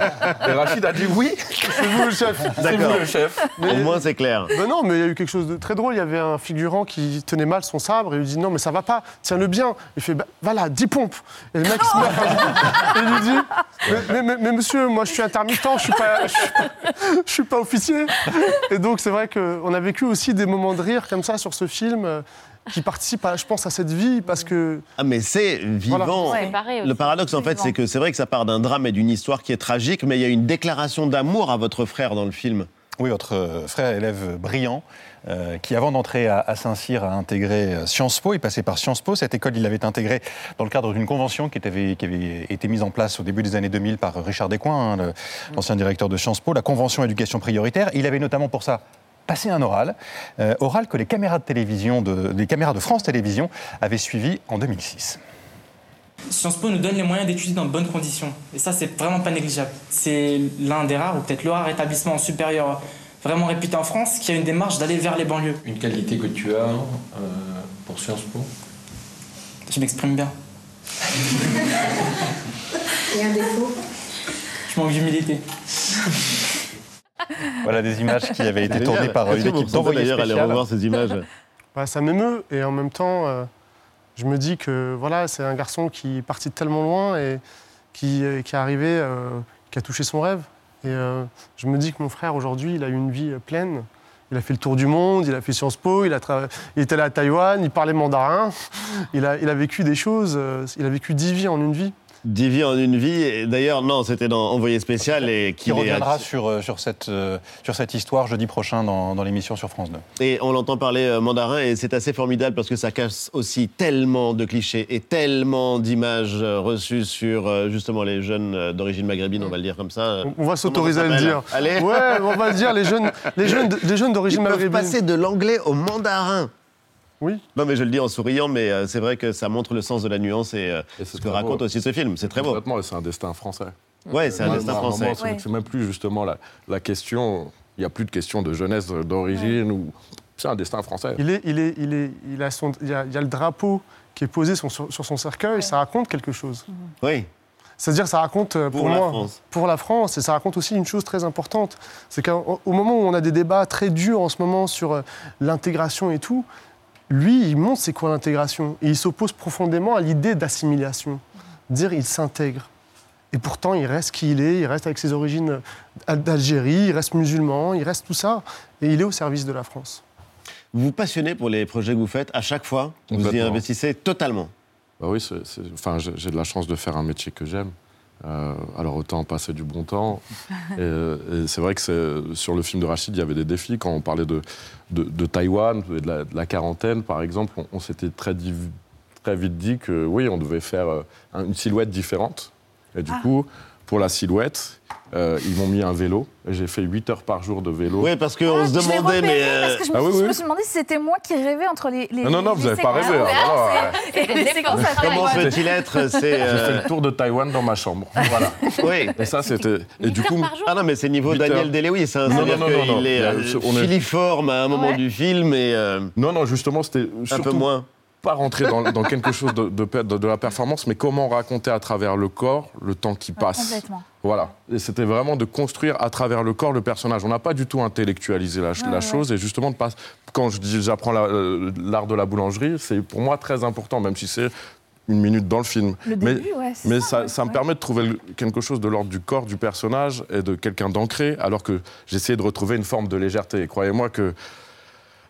S30: Et Rachid a dit Oui.
S29: C'est vous le chef.
S30: C'est vous le chef.
S1: Au moins, c'est clair.
S29: Ben non, mais il y a eu quelque chose de très drôle. Il y avait un figurant qui tenait mal son sabre et il lui dit Non, mais ça va pas, tiens-le bien. Il fait bah, Voilà, 10 pompes. Et le mec, il se met à faire 10 pompes. Et il lui dit mais, mais- mais- mais monsieur, moi je suis intermittent, je suis pas, je suis pas, officier. Et donc, c'est vrai qu'on a vécu aussi des moments de rire comme ça sur ce film euh, qui participent, à, je pense, à cette vie parce que.
S1: Ah, mais c'est vivant.
S29: Voilà.
S1: Le paradoxe, en fait, c'est que c'est vrai que ça part d'un drame et d'une histoire qui est tragique, mais il y a une déclaration d'amour à votre frère dans le film.
S39: Oui, votre euh, frère élève brillant, euh, qui avant d'entrer à, à Saint-Cyr a intégré euh, Sciences Po, il passait par Sciences Po. Cette école, il l'avait intégrée dans le cadre d'une convention qui, avait été mise en place au début des années 2000 par Richard Descoings, hein, le- l'ancien directeur de Sciences Po, la convention éducation prioritaire. Il avait notamment pour ça passé un oral, euh, oral que les caméras de télévision, de, les caméras de France Télévisions avaient suivi en 2006.
S40: Sciences Po nous donne les moyens d'étudier dans de bonnes conditions. Et ça, c'est vraiment pas négligeable. C'est l'un des rares, ou peut-être le rare établissement supérieur vraiment réputé en France qui a une démarche d'aller vers les banlieues.
S26: Une qualité que tu as euh, pour Sciences Po?
S40: Je m'exprime bien.
S24: Et un défaut?
S40: Je manque d'humilité.
S39: Voilà des images qui avaient été tournées par euh, une équipe d'envoyés
S1: d'ailleurs
S39: spéciaux.
S1: revoir ces images
S29: Bah, ça m'émeut et en même temps, euh, je me dis que voilà, c'est un garçon qui est parti de tellement loin et qui, euh, est arrivé, euh, qui a touché son rêve. Et euh, je me dis que mon frère aujourd'hui, il a eu une vie pleine. Il a fait le tour du monde, il a fait Sciences Po, il, a est allé à Taïwan, il parlait mandarin, il a, vécu des choses, il a vécu dix vies en une vie.
S1: Dix vies en une vie. Et D'ailleurs, non, c'était dans Envoyé spécial et
S39: qui
S1: est
S39: reviendra sur, euh, sur, cette, euh, sur cette histoire jeudi prochain dans, dans l'émission sur France 2.
S1: Et on l'entend parler euh, mandarin et c'est assez formidable parce que ça cache aussi tellement de clichés et tellement d'images reçues sur justement les jeunes d'origine maghrébine, on va le dire comme ça.
S29: On va s'autoriser à le dire.
S1: Allez.
S29: Ouais, on va le dire, les jeunes, les jeunes, les jeunes d'origine
S1: Ils peuvent
S29: maghrébine.
S1: passer de l'anglais au mandarin.
S29: Oui.
S1: Non, mais je le dis en souriant, mais euh, c'est vrai que ça montre le sens de la nuance et, euh, ce que raconte
S30: beau.
S1: aussi ce film. C'est très beau.
S30: Complètement, et c'est un destin français.
S1: Ouais, c'est un destin français.
S30: c'est- même plus justement la, la question. Il n'y a plus de question de jeunesse d'origine ou. C'est un destin français.
S29: Il, est, il, est, il, est, il, a son, il, y a, il y a le drapeau qui est posé sur, sur son cercueil, ça raconte quelque chose.
S1: Oui.
S29: C'est-à-dire, ça raconte euh, pour,
S1: la
S29: moi,
S1: France.
S29: pour la France, et ça raconte aussi une chose très importante. C'est qu'au au moment où on a des débats très durs en ce moment sur l'intégration et tout, lui, il montre c'est quoi l'intégration. Et il s'oppose profondément à l'idée d'assimilation. Dire il s'intègre. Et pourtant, il reste qui il est, il reste avec ses origines d'Algérie, il reste musulman, il reste tout ça, et il est au service de la France.
S1: Vous vous passionnez pour les projets que vous faites à chaque fois Vous y investissez totalement?
S30: Bah oui, c'est- c'est- enfin, j'ai de la chance de faire un métier que j'aime. Euh, alors autant passer du bon temps. Et, euh, et c'est vrai que sur le film de Rachid, il y avait des défis. Quand on parlait de, de, de Taïwan, de la, de la quarantaine, par exemple, on, on s'était très, très vite dit que oui, on devait faire euh, un- une silhouette différente. Et du coup, pour la silhouette, euh, ils m'ont mis un vélo. J'ai fait 8 heures par jour de vélo.
S1: Oui, parce qu'on se
S41: Je l'ai
S1: demandait, mais.
S41: repéré
S1: euh,
S41: parce que je me,
S30: Ah oui,
S41: je
S30: oui.
S41: me suis demandé si c'était moi qui rêvais entre les. les
S30: Non, non, non, vous
S41: les
S30: avez pas rêvé, hein, alors,
S41: Et les séquences à
S1: Comment peut-il être C'est.
S30: J'ai
S1: euh,
S30: fait le tour de Taïwan dans ma chambre. Voilà.
S1: Oui.
S30: Et ça, c'était. Et du coup.
S1: Ah non, mais c'est niveau Daniel. Day-Lewis. Hein,
S30: Non, non, non, non,
S1: qu'il est
S30: non.
S1: euh,
S30: On est-
S1: filiforme à un moment du film et. euh,
S30: Non, non, justement, c'était
S1: un peu moins.
S30: pas rentrer dans, dans quelque chose de, de, de- de la performance, mais comment raconter à travers le corps le temps qui passe.
S41: Complètement.
S30: Voilà. Et c'était vraiment de construire à travers le corps le personnage. On n'a pas du tout intellectualisé la, la
S41: ouais.
S30: chose et justement de pas. Quand je dis j'apprends la- euh, l'art de la boulangerie, c'est pour moi très important, même si c'est une minute dans le film.
S41: Le
S30: mais
S41: début, ouais, c'est
S30: mais
S41: ça, ouais,
S30: me
S41: ouais.
S30: permet de trouver quelque chose de l'ordre du corps du personnage et de quelqu'un d'ancré, alors que j'essayais de retrouver une forme de légèreté. Et croyez-moi que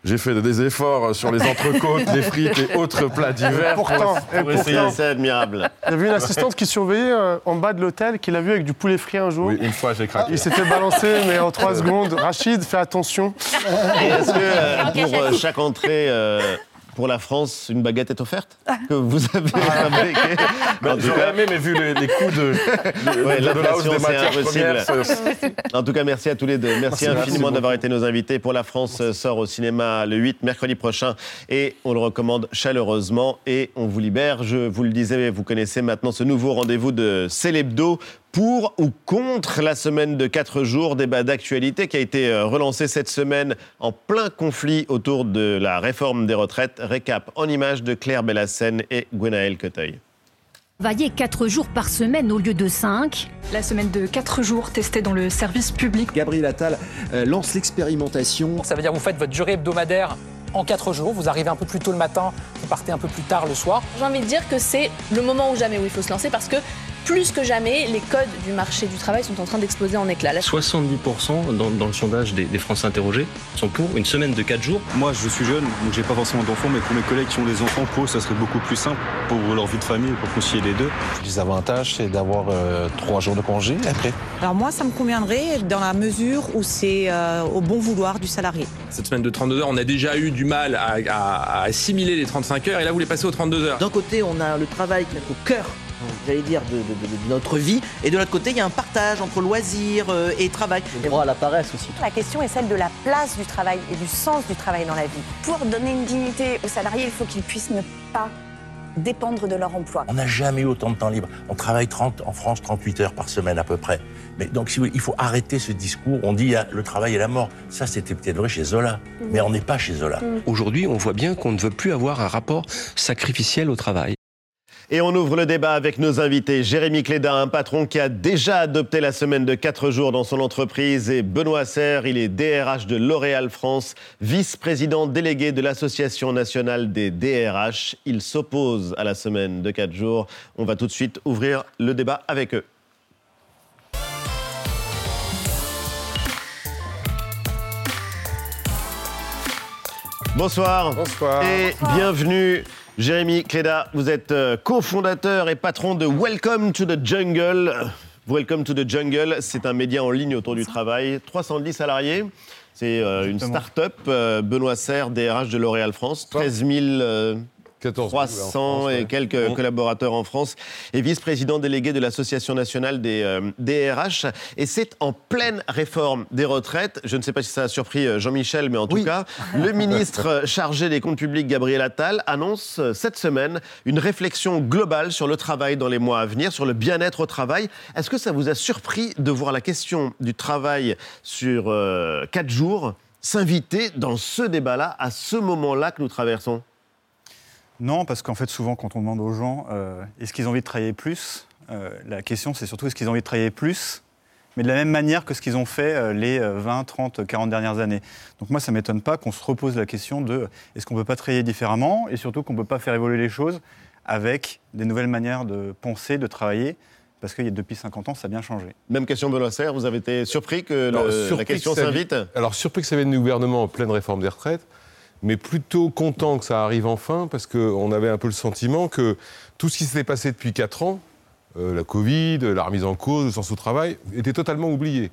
S30: j'ai fait des efforts sur les entrecôtes, les frites et autres plats d'hiver. pour-
S29: Pourtant,
S30: pour essayer.
S1: C'est admirable.
S29: Il y avait une assistante qui surveillait euh, en bas de l'hôtel, qui l'a vu avec du poulet frit un jour.
S30: Oui, une fois j'ai craqué.
S29: Il s'était balancé, mais en trois secondes. Rachid, fais attention.
S1: Et est-ce que euh, pour euh, chaque entrée. Pour la France, une baguette est offerte que vous avez fabriquée.
S30: Ben,
S1: En tout
S30: J'aurais
S1: cas-
S30: aimé, mais vu les, les coûts de, de,
S1: Ouais,
S30: de la hausse des matières premières,
S1: En tout cas, merci à tous les deux. Merci,
S30: Merci,
S1: infiniment d'avoir été nos invités. Pour la France sort au cinéma le 8 mercredi prochain et on le recommande chaleureusement et on vous libère. Je vous le disais, vous connaissez maintenant ce nouveau rendez-vous de Célébdo pour ou contre la semaine de 4 jours, débat d'actualité qui a été euh, relancé cette semaine en plein conflit autour de la réforme des retraites. Récap en images de Claire Bellassène et Gwenaël Coteuil.
S42: Travailler 4 jours par semaine au lieu de 5.
S43: La semaine de 4 jours testée dans le service public.
S44: Gabriel Attal euh, lance l'expérimentation.
S45: Ça veut dire que vous faites votre durée hebdomadaire en 4 jours, vous arrivez un peu plus tôt le matin, vous partez un peu plus tard le soir.
S46: J'ai envie de dire que c'est le moment ou jamais où il faut se lancer parce que
S47: plus que jamais, les codes du marché du travail sont en train d'exploser en éclats.
S48: 70% dans, dans, le sondage des, des, Français interrogés sont pour une semaine de 4 jours.
S49: Moi, je suis jeune, donc j'ai pas forcément d'enfants, mais pour mes collègues qui ont des enfants, pour eux, ça serait beaucoup plus simple pour leur vie de famille, pour concilier les deux.
S50: Les avantages, c'est d'avoir euh, 3 jours de congé après.
S51: Alors moi, ça me conviendrait dans la mesure où c'est euh, au bon vouloir du salarié.
S52: Cette semaine de 32 heures, on a déjà eu du mal à, à, à assimiler les 35 heures, et là, vous voulez passer aux 32 heures.
S53: D'un côté, on a le travail qui est au cœur j'allais dire, de, de, de, de, notre vie. Et de l'autre côté, il y a un partage entre loisirs euh, et travail.
S54: Le droit à la paresse aussi.
S55: La question est celle de la place du travail et du sens du travail dans la vie.
S16: Pour donner une dignité aux salariés, il faut qu'ils puissent ne pas dépendre de leur emploi.
S56: On n'a jamais eu autant de temps libre. On travaille 30, en France 38 heures par semaine à peu près. Mais donc, si vous, il faut arrêter ce discours. On dit le travail et la mort. Ça, c'était peut-être vrai chez Zola, mmh. mais on n'est pas chez Zola. Mmh.
S26: Aujourd'hui, on voit bien qu'on ne veut plus avoir un rapport sacrificiel au travail.
S1: Et on ouvre le débat avec nos invités. Jérémy Cléda, un patron qui a déjà adopté la semaine de 4 jours dans son entreprise, et Benoît Serre, il est DRH de L'Oréal France, vice-président délégué de l'Association nationale des DRH. Il s'oppose à la semaine de 4 jours. On va tout de suite ouvrir le débat avec eux. Bonsoir.
S57: Bonsoir.
S1: Et
S57: Bonsoir.
S1: bienvenue. Jérémy Cléda, vous êtes cofondateur et patron de Welcome to the Jungle. Welcome to the Jungle, c'est un média en ligne autour du travail. 310 salariés. C'est euh, une start-up. Euh, Benoît Serre, DRH de L'Oréal France. 13 000. Euh,
S57: 14
S1: 300
S57: France,
S1: et quelques collaborateurs en France et vice-président délégué de l'Association nationale des euh, DRH. Et c'est en pleine réforme des retraites. Je ne sais pas si ça a surpris euh, Jean-Michel, mais en tout
S57: Oui.
S1: cas, le ministre euh, chargé des comptes publics, Gabriel Attal, annonce euh, cette semaine une réflexion globale sur le travail dans les mois à venir, sur le bien-être au travail. Est-ce que ça vous a surpris de voir la question du travail sur euh, quatre jours s'inviter dans ce débat-là, à ce moment-là que nous traversons?
S58: Non, parce qu'en fait, souvent, quand on demande aux gens euh, est-ce qu'ils ont envie de travailler plus, euh, la question, c'est surtout est-ce qu'ils ont envie de travailler plus, mais de la même manière que ce qu'ils ont fait euh, les euh, 20, 30, 40 dernières années. Donc moi, ça ne m'étonne pas qu'on se repose la question de est-ce qu'on ne peut pas travailler différemment, et surtout qu'on ne peut pas faire évoluer les choses avec des nouvelles manières de penser, de travailler, parce que depuis 50 ans, ça a bien changé.
S1: Même question, Benoît Serre, vous avez été surpris que
S57: Alors,
S1: le-
S57: surpris
S1: la question
S57: que
S1: s'invite?
S57: Alors, surpris que ça vienne du gouvernement en pleine réforme des retraites, mais plutôt content que ça arrive enfin, parce qu'on avait un peu le sentiment que tout ce qui s'était passé depuis 4 ans, euh, la Covid, la remise en cause, le sens au travail, était totalement oublié.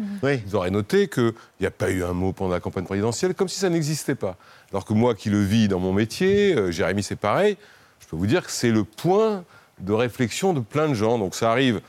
S57: Vous aurez noté qu'il n'y a pas eu un mot pendant la campagne présidentielle, comme si ça n'existait pas. Alors que moi qui le vis dans mon métier, euh, Jérémy c'est pareil, je peux vous dire que c'est le point de réflexion de plein de gens. Donc ça arrive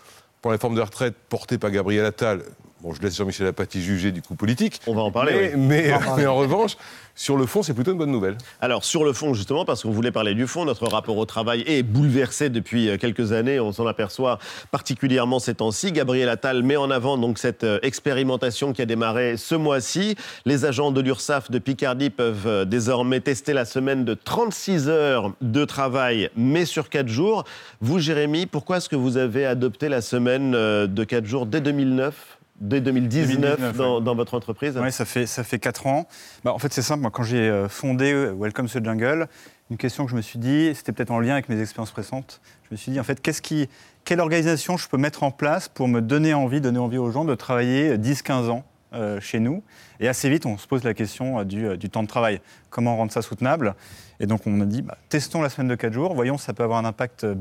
S57: pour la réforme des retraites portée par Gabriel Attal. Bon, je laisse Jean-Michel Apathy juger du coup politique.
S1: On va en parler.
S57: Mais,
S1: oui.
S57: mais-
S1: en parler.
S57: mais en revanche, sur le fond, c'est plutôt une bonne nouvelle.
S1: Alors, sur le fond, justement, parce qu'on voulait parler du fond, notre rapport au travail est bouleversé depuis euh, quelques années. On s'en aperçoit particulièrement ces temps-ci. Gabriel Attal met en avant donc cette euh, expérimentation qui a démarré ce mois-ci. Les agents de l'URSSAF de Picardie peuvent euh, désormais tester la semaine de 36 heures de travail, mais sur 4 jours. Vous, Jérémy, pourquoi est-ce que vous avez adopté la semaine de 4 jours dès 2009 Dès 2019,
S58: 2019,
S1: dans,
S58: ouais.
S1: dans votre entreprise
S58: Oui, ça fait, ça fait 4 ans. Bah, en fait, c'est simple. Moi, quand j'ai euh, fondé euh, Welcome to the Jungle, une question que je me suis dit, c'était peut-être en lien avec mes expériences précédentes. Je me suis dit, en fait, qu'est-ce qui, quelle organisation je peux mettre en place pour me donner envie, donner envie aux gens de travailler 10-15 ans euh, chez nous? Et assez vite, on se pose la question euh, du, euh, du temps de travail. Comment rendre ça soutenable? Et donc, on a dit, bah, testons la semaine de 4 jours, voyons si ça peut avoir un impact euh,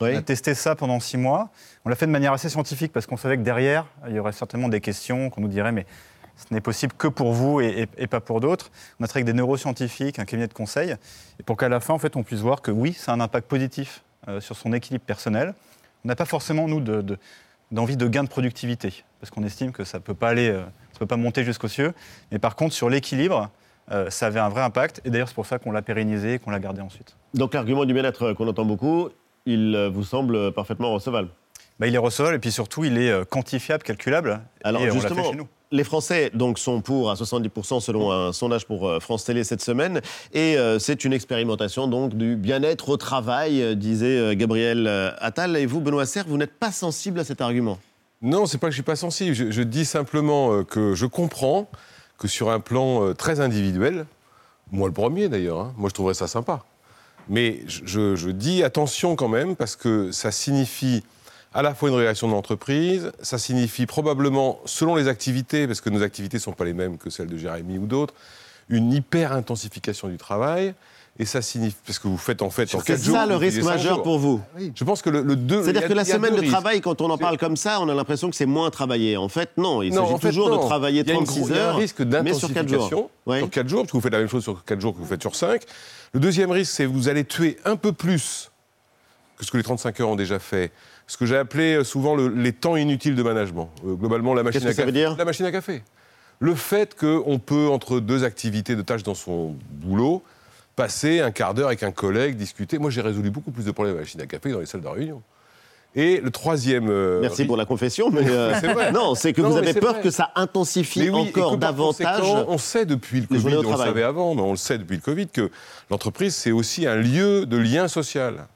S58: On a testé ça pendant six mois. On l'a fait de manière assez scientifique parce qu'on savait que derrière, il y aurait certainement des questions qu'on nous dirait, mais ce n'est possible que pour vous et, et- et pas pour d'autres. On a travaillé avec des neuroscientifiques, un cabinet de conseil, et pour qu'à la fin, en fait, on puisse voir que oui, ça a un impact positif euh, sur son équilibre personnel. On n'a pas forcément, nous, de- de- d'envie de, gain de productivité, parce qu'on estime que ça ne peut pas aller, euh, ça peut pas monter jusqu'aux cieux. Mais par contre, sur l'équilibre, euh, ça avait un vrai impact. Et d'ailleurs, c'est pour ça qu'on l'a pérennisé et qu'on l'a gardé ensuite.
S1: Donc l'argument du bien-être qu'on entend beaucoup, il euh, vous semble parfaitement recevable
S58: Bah, il est recevable et puis surtout, il est euh, quantifiable, calculable.
S1: Alors
S58: et on l'a fait
S1: justement,
S58: chez nous.
S1: les Français donc sont pour à 70% selon un sondage pour euh, France Télé cette semaine, et euh, c'est une expérimentation donc du bien-être au travail, disait Gabriel Attal. Et vous, Benoît Serre, vous n'êtes pas sensible à cet argument?
S57: Non, c'est pas que je suis pas sensible. Je, je dis simplement que je comprends que sur un plan très individuel, moi le premier d'ailleurs, hein, moi je trouverais ça sympa. Mais je, dis attention quand même parce que ça signifie à la fois une réaction de l'entreprise, ça signifie probablement, selon les activités, parce que nos activités ne sont pas les mêmes que celles de Jérémy ou d'autres, une hyper-intensification du travail. Et ça signifie, parce que vous faites en fait en
S1: C'est
S57: 4 jours.
S1: ça le risque majeur pour vous.
S57: Je pense que le, le deux.
S1: C'est-à-dire que la semaine de
S57: risques.
S1: travail, quand on en parle comme ça, on a l'impression que c'est moins travaillé. En fait, non, il s'agit
S57: en fait,
S1: toujours
S57: non.
S1: de travailler
S57: Il y a une
S1: 36
S57: gros- Il y a un
S1: heures,
S57: risque
S1: mais sur 4 jours.
S57: d'intensification
S1: Oui.
S57: sur 4 jours, parce que vous faites la même chose sur 4 jours que vous faites sur 5. Le deuxième risque, c'est que vous allez tuer un peu plus que ce que les 35 heures ont déjà fait. Ce que j'ai appelé euh, souvent le- les temps inutiles de management. Euh, globalement, la machine
S1: Qu'est-ce
S57: à
S1: que ça
S57: café.
S1: veut dire?
S57: La machine à café. Le fait qu'on peut, entre deux activités de tâches dans son boulot, passer un quart d'heure avec un collègue, discuter. Moi, j'ai résolu beaucoup plus de problèmes à la machine à café que dans les salles de réunion. Et le troisième. euh,
S1: Merci pour la confession, mais euh,
S57: C'est vrai.
S1: non, c'est que
S57: Non,
S1: vous avez peur
S57: vrai.
S1: que ça intensifie
S57: oui,
S1: encore davantage.
S57: On sait depuis le Covid, on le savait avant, mais on le sait depuis le Covid, que l'entreprise, c'est aussi un lieu de lien social.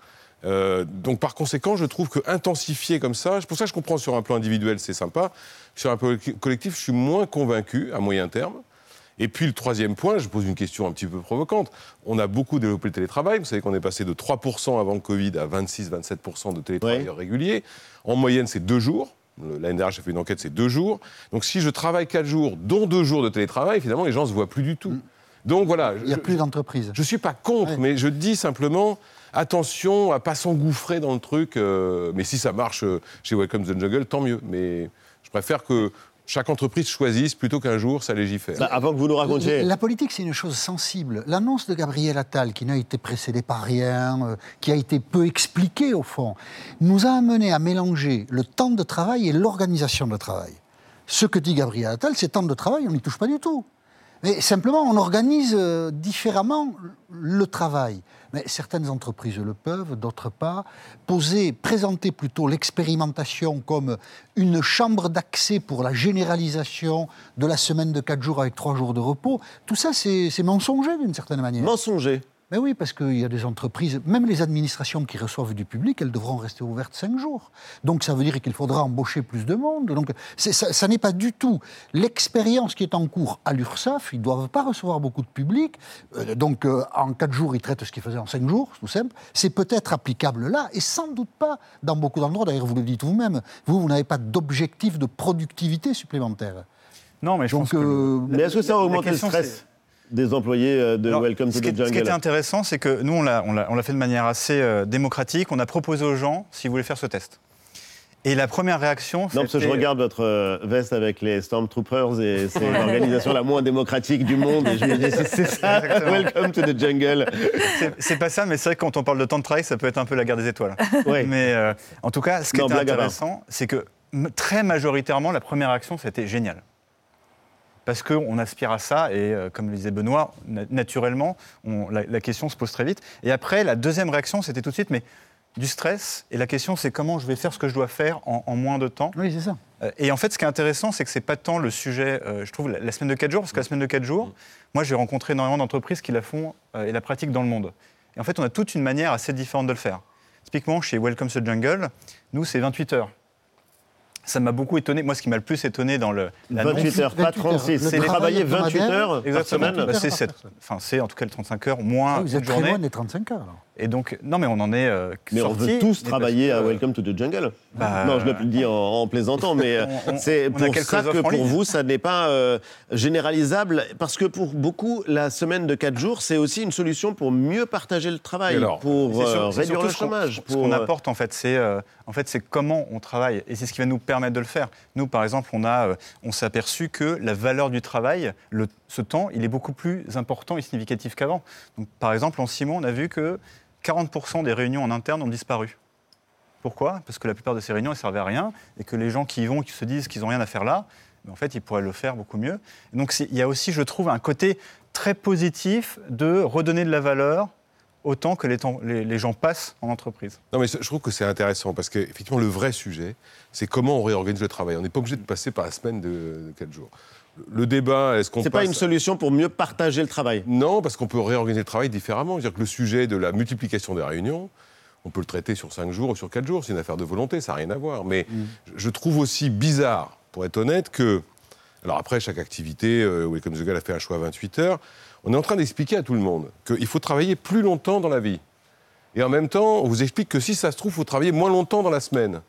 S57: Euh, donc par conséquent, je trouve que intensifier comme ça, c'est pour ça que je comprends sur un plan individuel, c'est sympa. Sur un plan collectif, je suis moins convaincu à moyen terme. Et puis le troisième point, je pose une question un petit peu provocante. On a beaucoup développé le télétravail. Vous savez qu'on est passé de 3% avant le Covid à 26-27% de télétravailleurs réguliers. En moyenne, c'est deux jours. Le- La NDRH a fait une enquête, c'est deux jours. Donc si je travaille quatre jours, dont deux jours de télétravail, finalement, les gens ne se voient plus du tout. Donc voilà.
S59: Il n'y a plus d'entreprise.
S57: Je ne suis pas contre, mais je dis simplement attention à pas s'engouffrer dans le truc. euh, mais si ça marche euh, chez Welcome to the Jungle, tant mieux. Mais je préfère que chaque entreprise choisisse plutôt qu'un jour ça légifère.
S1: Bah, avant que vous nous racontiez.
S59: La politique, c'est une chose sensible. L'annonce de Gabriel Attal, qui n'a été précédée par rien, euh, qui a été peu expliquée au fond, nous a amené à mélanger le temps de travail et l'organisation de travail. Ce que dit Gabriel Attal, c'est temps de travail, on n'y touche pas du tout. Mais simplement, on organise euh, différemment le travail. Mais certaines entreprises le peuvent, d'autres pas. Poser, présenter plutôt l'expérimentation comme une chambre d'accès pour la généralisation de la semaine de 4 jours avec 3 jours de repos, tout ça, c'est c'est mensonger d'une certaine manière.
S1: Mensonger
S59: mais oui, parce qu'il y a des entreprises, même les administrations qui reçoivent du public, elles devront rester ouvertes 5 jours. Donc ça veut dire qu'il faudra embaucher plus de monde. Donc ça, ça n'est pas du tout l'expérience qui est en cours à l'URSSAF. Ils ne doivent pas recevoir beaucoup de public. Euh, donc euh, en 4 jours, ils traitent ce qu'ils faisaient en 5 jours, tout simple. C'est peut-être applicable là et sans doute pas dans beaucoup d'endroits. D'ailleurs, vous le dites vous-même. Vous, vous n'avez pas d'objectif de productivité supplémentaire.
S58: Non, mais je
S59: Donc,
S58: pense que...
S59: euh,
S1: Mais est-ce que ça a
S58: La
S1: augmenté le stress des employés euh, de
S58: Alors,
S1: Welcome to the
S58: est- ce qui était
S1: Jungle
S58: intéressant, c'est que nous, on l'a fait de manière assez euh, démocratique. On a proposé aux gens s'ils voulaient faire ce test. Et la première réaction,
S1: Non, parce que je
S58: c'était-
S1: regarde votre euh, veste avec les Stormtroopers et c'est l'organisation la moins démocratique du monde. Et je me dis, c'est- ça,
S58: Exactement.
S1: Welcome to the Jungle.
S58: C'est- pas ça, mais c'est vrai que quand on parle de temps de travail, ça peut être un peu la guerre des étoiles.
S1: Ouais.
S58: Mais euh, en tout cas, ce qui était intéressant, c'est que très majoritairement, la première réaction, c'était génial. Parce qu'on aspire à ça, et euh, comme le disait Benoît, na- naturellement, on- la, la question se pose très vite. Et après, la deuxième réaction, c'était tout de suite, mais du stress. Et la question, c'est comment je vais faire ce que je dois faire en, en moins de temps.
S59: Oui, c'est ça.
S58: Euh, Et en fait, ce qui est intéressant, c'est que c'est pas tant le sujet, euh, je trouve, la, la semaine de 4 jours, parce que la semaine de 4 jours, moi, j'ai rencontré énormément d'entreprises qui la font et la pratiquent dans le monde. Et en fait, on a toute une manière assez différente de le faire. Typiquement, chez Welcome to the Jungle, nous, c'est 28 heures. Ça m'a beaucoup étonné. Moi, ce qui m'a le plus étonné dans le. l'annonce-
S1: 28 heures, pas 36.
S58: C'est
S1: travaillez 28 heures par
S58: Exactement.
S1: semaine
S58: Bah, c'est sept- Enfin, c'est en tout cas les 35 heures moins
S59: Ah, vous
S58: une
S59: êtes très
S58: journée.
S59: loin des 35 heures. alors.
S58: Et donc, non, mais on en est euh,
S1: Mais on veut tous travailler
S58: que,
S1: à
S58: euh,
S1: Welcome to the Jungle.
S58: bah,
S1: non, je le dis en, en plaisantant, mais euh, c'est pour ça que pour
S58: ligne.
S1: vous, ça n'est pas euh, généralisable. Parce que pour beaucoup, la semaine de 4 jours, c'est aussi une solution pour mieux partager le travail,
S58: Alors,
S1: pour
S58: c'est sur-
S1: euh, réduire le chômage.
S58: Ce qu'on apporte, en fait, c'est euh, en fait, c'est comment on travaille. Et c'est ce qui va nous permettre de le faire. Nous, par exemple, on, a, euh, on s'est aperçu que la valeur du travail, le, ce temps, il est beaucoup plus important et significatif qu'avant. Donc, par exemple, en six mois, on a vu que 40% des réunions en interne ont disparu. Pourquoi? Parce que la plupart de ces réunions ne servaient à rien et que les gens qui y vont, qui se disent qu'ils n'ont rien à faire là, mais en fait, ils pourraient le faire beaucoup mieux. Donc, il y a aussi, je trouve, un côté très positif de redonner de la valeur autant que les, gens passent en entreprise.
S57: Non, mais je trouve que c'est intéressant parce qu'effectivement, le vrai sujet, c'est comment on réorganise le travail. On n'est pas obligé de passer par la semaine de, 4 jours. Le débat, est-ce qu'on
S1: C'est pas
S57: passe-
S1: une solution pour mieux partager le travail.
S57: Non, parce qu'on peut réorganiser le travail différemment. C'est-à-dire que le sujet de la multiplication des réunions, on peut le traiter sur 5 jours ou sur 4 jours. C'est une affaire de volonté, ça n'a rien à voir. Mais je- je trouve aussi bizarre, pour être honnête, que. Alors après, chaque activité, euh, Welcome the Girl a fait un choix à 28 heures. On est en train d'expliquer à tout le monde qu'il faut travailler plus longtemps dans la vie. Et en même temps, on vous explique que si ça se trouve, il faut travailler moins longtemps dans la semaine.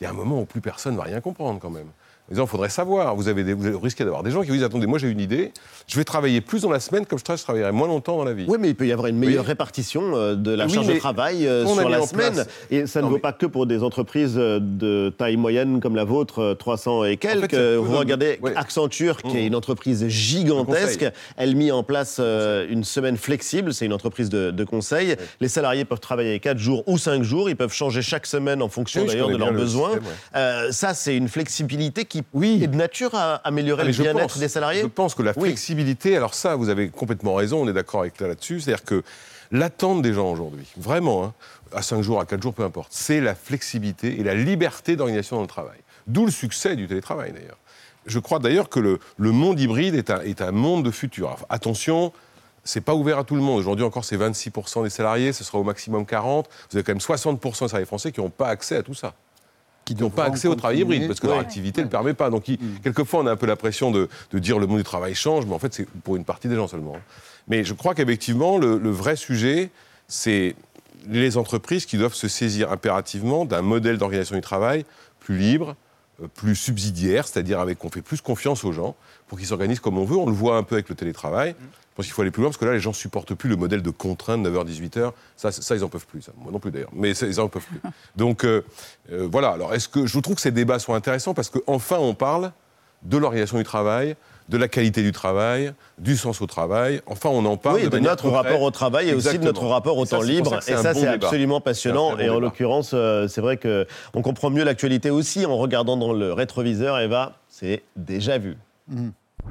S57: il y a un moment où plus personne ne va rien comprendre quand même. Il faudrait savoir. Vous, avez des, vous risquez d'avoir des gens qui vous disent attendez, moi j'ai une idée, je vais travailler plus dans la semaine, comme je, travaille, je travaillerai moins longtemps dans la vie.
S1: Oui, mais il peut y avoir une meilleure répartition euh, de la
S57: Oui,
S1: charge de travail euh, sur la semaine.
S57: place-
S1: Et ça ne
S57: Non,
S1: vaut
S57: mais-
S1: pas que pour des entreprises euh, de taille moyenne comme la vôtre, euh, 300 et quelques. Vous regardez. Accenture, qui
S57: Mmh.
S1: est une entreprise gigantesque. Elle mit en place une semaine flexible. C'est une entreprise de, de conseil. Les salariés peuvent travailler 4 jours ou 5 jours. Ils peuvent changer chaque semaine en fonction d'ailleurs de leurs
S57: le
S1: besoins.
S57: système, ouais.
S1: Euh, ça, c'est une flexibilité qui est de nature à améliorer
S57: Ah, mais
S1: le bien-être des salariés.
S57: Je pense que la flexibilité, alors ça, vous avez complètement raison, on est d'accord avec là-dessus, c'est-à-dire que l'attente des gens aujourd'hui, vraiment, hein, à 5 jours, à 4 jours, peu importe, c'est la flexibilité et la liberté d'organisation dans le travail. D'où le succès du télétravail d'ailleurs. Je crois d'ailleurs que le, le monde hybride est un, est un monde de futur. Alors, attention, c'est pas ouvert à tout le monde. Aujourd'hui encore, c'est 26% des salariés, ce sera au maximum 40%. Vous avez quand même 60% des salariés français qui n'ont pas accès à tout ça qui n'ont pas accès au travail hybride parce que leur activité ne le permet pas. Donc, il- quelquefois, on a un peu la pression de, de dire le monde du travail change, mais en fait, c'est pour une partie des gens seulement. hein. Mais je crois qu'effectivement, le, le vrai sujet, c'est les entreprises qui doivent se saisir impérativement d'un modèle d'organisation du travail plus libre, euh, plus subsidiaire, c'est-à-dire avec qu'on fait plus confiance aux gens pour qu'ils s'organisent comme on veut. On le voit un peu avec le télétravail. Je pense qu'il faut aller plus loin parce que là, les gens supportent plus le modèle de contrainte 9h-18h. Ça, ça, ils en peuvent plus. Ça. Moi non plus d'ailleurs. Mais ça, ils en peuvent plus. Donc euh, euh, voilà. Alors, est-ce que je trouve que ces débats sont intéressants parce qu'enfin, on parle de l'organisation du travail, de la qualité du travail, du sens au travail. Enfin, on en parle
S1: Oui, de, notre
S57: concrète.
S1: rapport au travail et aussi de notre rapport au temps libre. et ça,
S57: bon
S1: c'est absolument passionnant. et en
S57: débat.
S1: l'occurrence, euh, c'est vrai qu'on comprend mieux l'actualité aussi en regardant dans le rétroviseur. Eva, c'est déjà vu.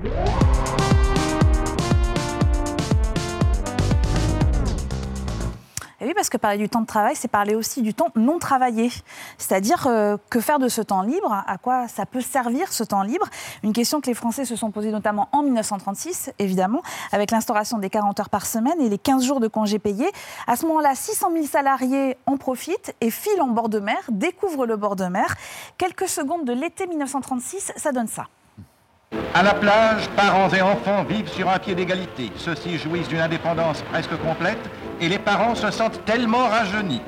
S37: Et parce que parler du temps de travail, c'est parler aussi du temps non travaillé. C'est-à-dire euh, que faire de ce temps libre, à quoi ça peut servir ce temps libre? Une question que les Français se sont posées notamment en 1936, évidemment, avec l'instauration des 40 heures par semaine et les 15 jours de congés payés. À ce moment-là, 600 000 salariés en profitent et filent en bord de mer, découvrent le bord de mer. Quelques secondes de l'été 1936, ça donne ça.
S60: À la plage, parents et enfants vivent sur un pied d'égalité. Ceux-ci jouissent d'une indépendance presque complète et les parents se sentent tellement rajeunis.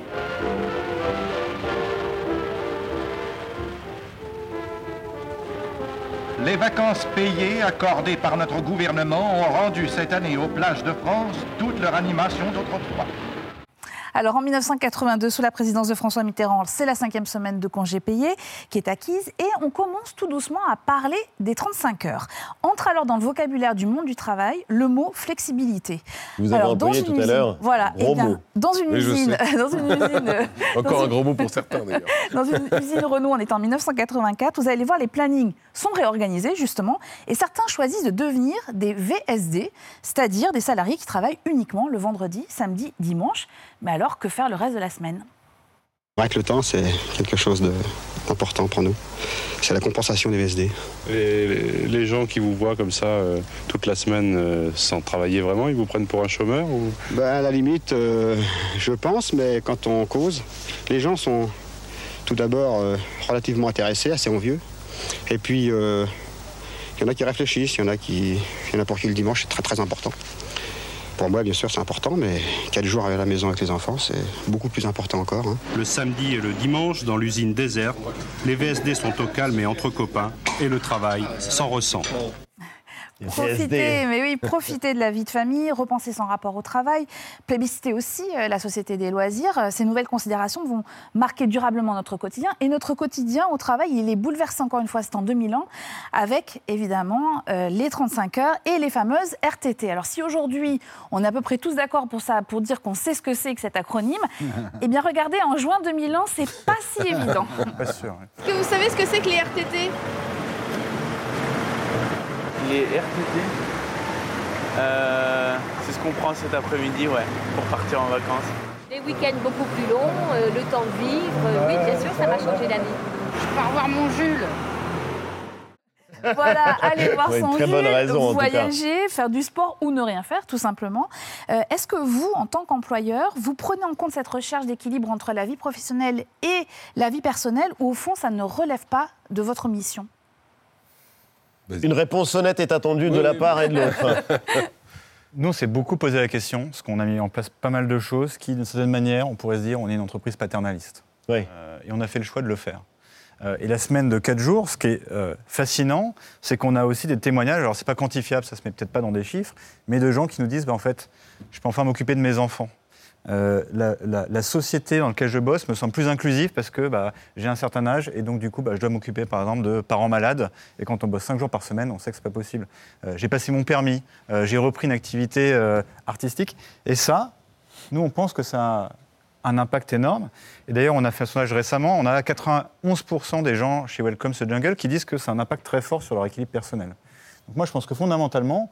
S60: Les vacances payées accordées par notre gouvernement ont rendu cette année aux plages de France toute leur animation d'autrefois.
S37: Alors en 1982, sous la présidence de François Mitterrand, c'est la cinquième semaine de congés payés qui est acquise et on commence tout doucement à parler des 35 heures. Entre alors dans le vocabulaire du monde du travail le mot flexibilité.
S1: Vous avez
S37: alors,
S1: employé tout à
S37: usine-
S1: l'heure.
S37: Voilà,
S1: Gros
S37: eh bien,
S1: mot.
S37: dans une
S57: Oui,
S37: usine,
S57: sais.
S37: dans une usine, dans
S57: Encore un
S37: une-
S57: gros mot pour certains d'ailleurs.
S37: dans une usine Renault, on est en 1984. Vous allez voir, les plannings sont réorganisés, justement, et certains choisissent de devenir des VSD, c'est-à-dire des salariés qui travaillent uniquement le vendredi, samedi, dimanche. Mais alors, que faire le reste de la semaine?
S61: C'est vrai que le temps, c'est quelque chose d'important pour nous. C'est la compensation des VSD.
S62: Les, les- les gens qui vous voient comme ça euh, toute la semaine euh, sans travailler vraiment, ils vous prennent pour un chômeur ou...
S61: Ben, à la limite, euh, je pense, mais quand on cause, les gens sont tout d'abord euh, relativement intéressés, assez envieux. Et puis, euh, il y en a qui réfléchissent, il y en a qui, a pour qui le dimanche est très très important. Pour moi, bien sûr, c'est important, mais quatre jours à la maison avec les enfants, c'est beaucoup plus important encore. hein.
S62: Le samedi et le dimanche, dans l'usine déserte, les VSD sont au calme et entre copains, et le travail s'en ressent.
S37: Profiter, mais oui, profiter de la vie de famille, repenser son rapport au travail, plébisciter aussi euh, la société des loisirs. Euh, Ces nouvelles considérations vont marquer durablement notre quotidien. Et notre quotidien au travail, il est bouleversé encore une fois, c'est en 2000 ans, avec évidemment euh, les 35 heures et les fameuses RTT. Alors si aujourd'hui, on est à peu près tous d'accord pour ça, pour dire qu'on sait ce que c'est que cet acronyme, eh bien regardez, en juin 2001, c'est pas si évident.
S58: Pas sûr.
S63: Est-ce que vous savez ce que c'est que les RTT
S64: Les RTT, euh, c'est ce qu'on prend cet après-midi, ouais, pour partir en vacances.
S65: Des week-ends beaucoup plus longs, euh, le temps de vivre, euh, oui, bien sûr, ça m'a changé la vie.
S63: Je pars voir mon Jules.
S37: Voilà, aller voir
S1: Ouais,
S37: son
S1: très bonne
S37: Jules,
S1: raison, en tout cas.
S37: voyager, faire du sport ou ne rien faire, tout simplement. Euh, Est-ce que vous, en tant qu'employeur, vous prenez en compte cette recherche d'équilibre entre la vie professionnelle et la vie personnelle, ou au fond, ça ne relève pas de votre mission?
S1: Une réponse honnête est attendue de la part et de l'autre.
S58: Nous, on s'est beaucoup posé la question, parce qu'on a mis en place pas mal de choses qui, d'une certaine manière, on pourrait se dire, on est une entreprise paternaliste.
S1: Oui.
S58: Euh, et on a fait le choix de le faire. Euh, et la semaine de 4 jours, ce qui est euh, fascinant, c'est qu'on a aussi des témoignages, alors c'est pas quantifiable, ça se met peut-être pas dans des chiffres, mais de gens qui nous disent, bah, en fait, je peux enfin m'occuper de mes enfants. Euh, la, société dans laquelle je bosse me semble plus inclusive parce que bah, j'ai un certain âge et donc du coup bah, je dois m'occuper par exemple de parents malades et quand on bosse 5 jours par semaine on sait que c'est pas possible. Euh, j'ai passé mon permis, euh, j'ai repris une activité artistique et ça, nous on pense que ça a un impact énorme et d'ailleurs on a fait un sondage récemment, on a 91% des gens chez Welcome ce Jungle qui disent que c'est un impact très fort sur leur équilibre personnel. Donc moi je pense que fondamentalement,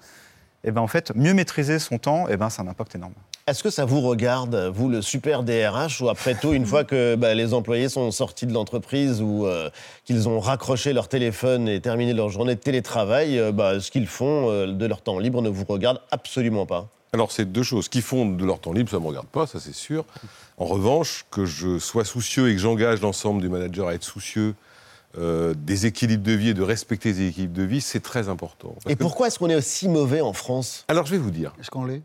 S58: eh ben, en fait, mieux maîtriser son temps, eh ben, c'est un impact énorme.
S1: Est-ce que ça vous regarde, vous, le super DRH, ou après tout, une fois que bah, les employés sont sortis de l'entreprise ou euh, qu'ils ont raccroché leur téléphone et terminé leur journée de télétravail, euh, bah, ce qu'ils font euh, de leur temps libre ne vous regarde absolument pas?
S57: Alors, c'est deux choses. Ce qu'ils font de leur temps libre, ça ne me regarde pas, ça c'est sûr. En revanche, que je sois soucieux et que j'engage l'ensemble du manager à être soucieux euh, des équilibres de vie et de respecter les équilibres de vie, c'est très important. Parce
S1: Et
S57: que-
S1: pourquoi est-ce qu'on est aussi mauvais en France
S57: Alors, je vais vous dire.
S59: Est-ce qu'on l'est?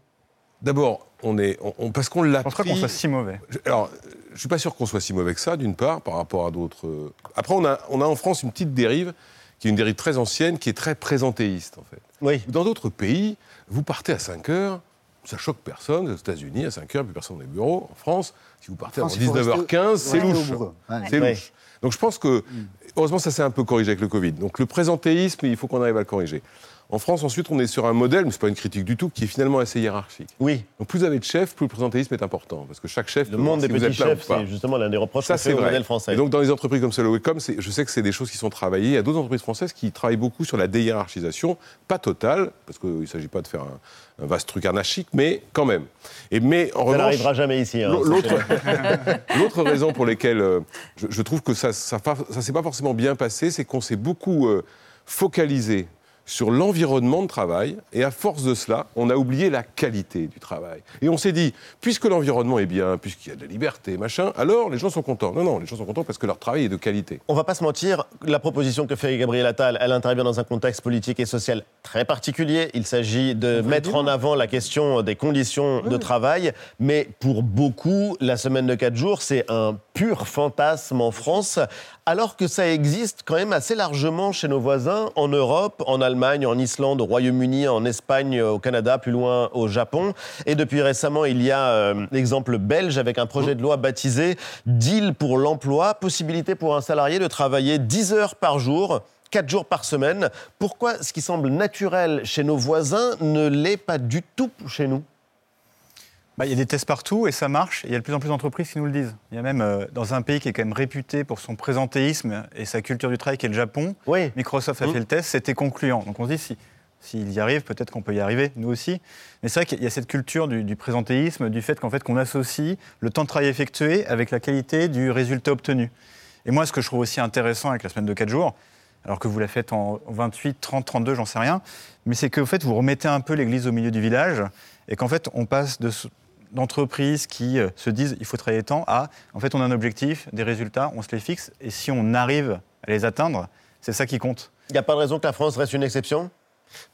S57: D'abord, on est, on- on- parce qu'on l'a
S58: Je pense pas
S57: pris-
S58: qu'on soit si mauvais.
S57: Alors, je suis pas sûr qu'on soit si mauvais que ça, d'une part, par rapport à d'autres. euh. Après, on a, on a en France une petite dérive, qui est une dérive très ancienne, qui est très présentéiste, en fait.
S1: Oui.
S57: Dans d'autres pays, vous partez à 5 heures, ça choque personne. Aux États-Unis, à 5 heures, plus personne dans les bureaux. En France, si vous partez
S59: faut
S57: 19h15, c'est louche.
S59: Ouais.
S57: C'est
S1: Ouais.
S57: louche. Donc je pense que, heureusement, ça s'est un peu corrigé avec le Covid. Donc le présentéisme, il faut qu'on arrive à le corriger. En France, ensuite, on est sur un modèle, mais ce n'est pas une critique du tout, qui est finalement assez hiérarchique.
S1: Oui.
S57: Donc plus vous avez de chefs, plus le présentéisme est important. Parce que chaque chef
S1: Le monde des
S57: si
S1: petits chefs, c'est justement l'un des reproches
S57: Ça,
S1: qu'on fait
S57: c'est
S1: au
S57: vrai.
S1: modèle français.
S57: Et donc, dans les entreprises comme celle c'est- je sais que c'est des choses qui sont travaillées. Il y a d'autres entreprises françaises qui travaillent beaucoup sur la déhiérarchisation, pas totale, parce qu'il ne s'agit pas de faire un, un vaste truc anarchique, mais quand même. Et mais en
S1: ça n'arrivera jamais ici. hein,
S57: l'au- l'autre, raison pour laquelle euh, je, je trouve que ça ne ça, fa- ça s'est pas forcément bien passé, c'est qu'on s'est beaucoup euh, focalisé sur l'environnement de travail, et à force de cela, on a oublié la qualité du travail. Et on s'est dit, puisque l'environnement est bien, puisqu'il y a de la liberté, machin, alors les gens sont contents. Non, non, les gens sont contents parce que leur travail est de qualité.
S1: On va pas se mentir, la proposition que fait Gabriel Attal, elle intervient dans un contexte politique et social très particulier. Il s'agit de mettre en avant la question des conditions de travail, mais pour beaucoup, la semaine de 4 jours, c'est un pur fantasme en France, alors que ça existe quand même assez largement chez nos voisins, en Europe, en Allemagne, en Islande, au Royaume-Uni, en Espagne, au Canada, plus loin au Japon. Et depuis récemment, il y a euh, l'exemple belge avec un projet de loi baptisé Deal pour l'emploi, possibilité pour un salarié de travailler 10 heures par jour. 4 jours par semaine. Pourquoi ce qui semble naturel chez nos voisins ne l'est pas du tout chez nous?
S58: Bah, il y a des tests partout et ça marche. Et il y a de plus en plus d'entreprises qui nous le disent. Il y a même euh, dans un pays qui est quand même réputé pour son présentéisme et sa culture du travail, qui est le Japon, Microsoft a
S1: Mmh.
S58: fait le test, c'était concluant. Donc on se dit, si, s'il y arrive, peut-être qu'on peut y arriver, nous aussi. Mais c'est vrai qu'il y a cette culture du, du présentéisme, du fait qu'en fait qu'on associe le temps de travail effectué avec la qualité du résultat obtenu. Et moi, ce que je trouve aussi intéressant avec la semaine de 4 jours, alors que vous la faites en 28, 30, 32, j'en sais rien, mais c'est que fait, vous remettez un peu l'église au milieu du village et qu'en fait, on passe de d'entreprises qui euh, se disent il faut travailler tant à en fait, on a un objectif, des résultats, on se les fixe et si on arrive à les atteindre, c'est ça qui compte.
S1: Il n'y a pas de raison que la France reste une exception?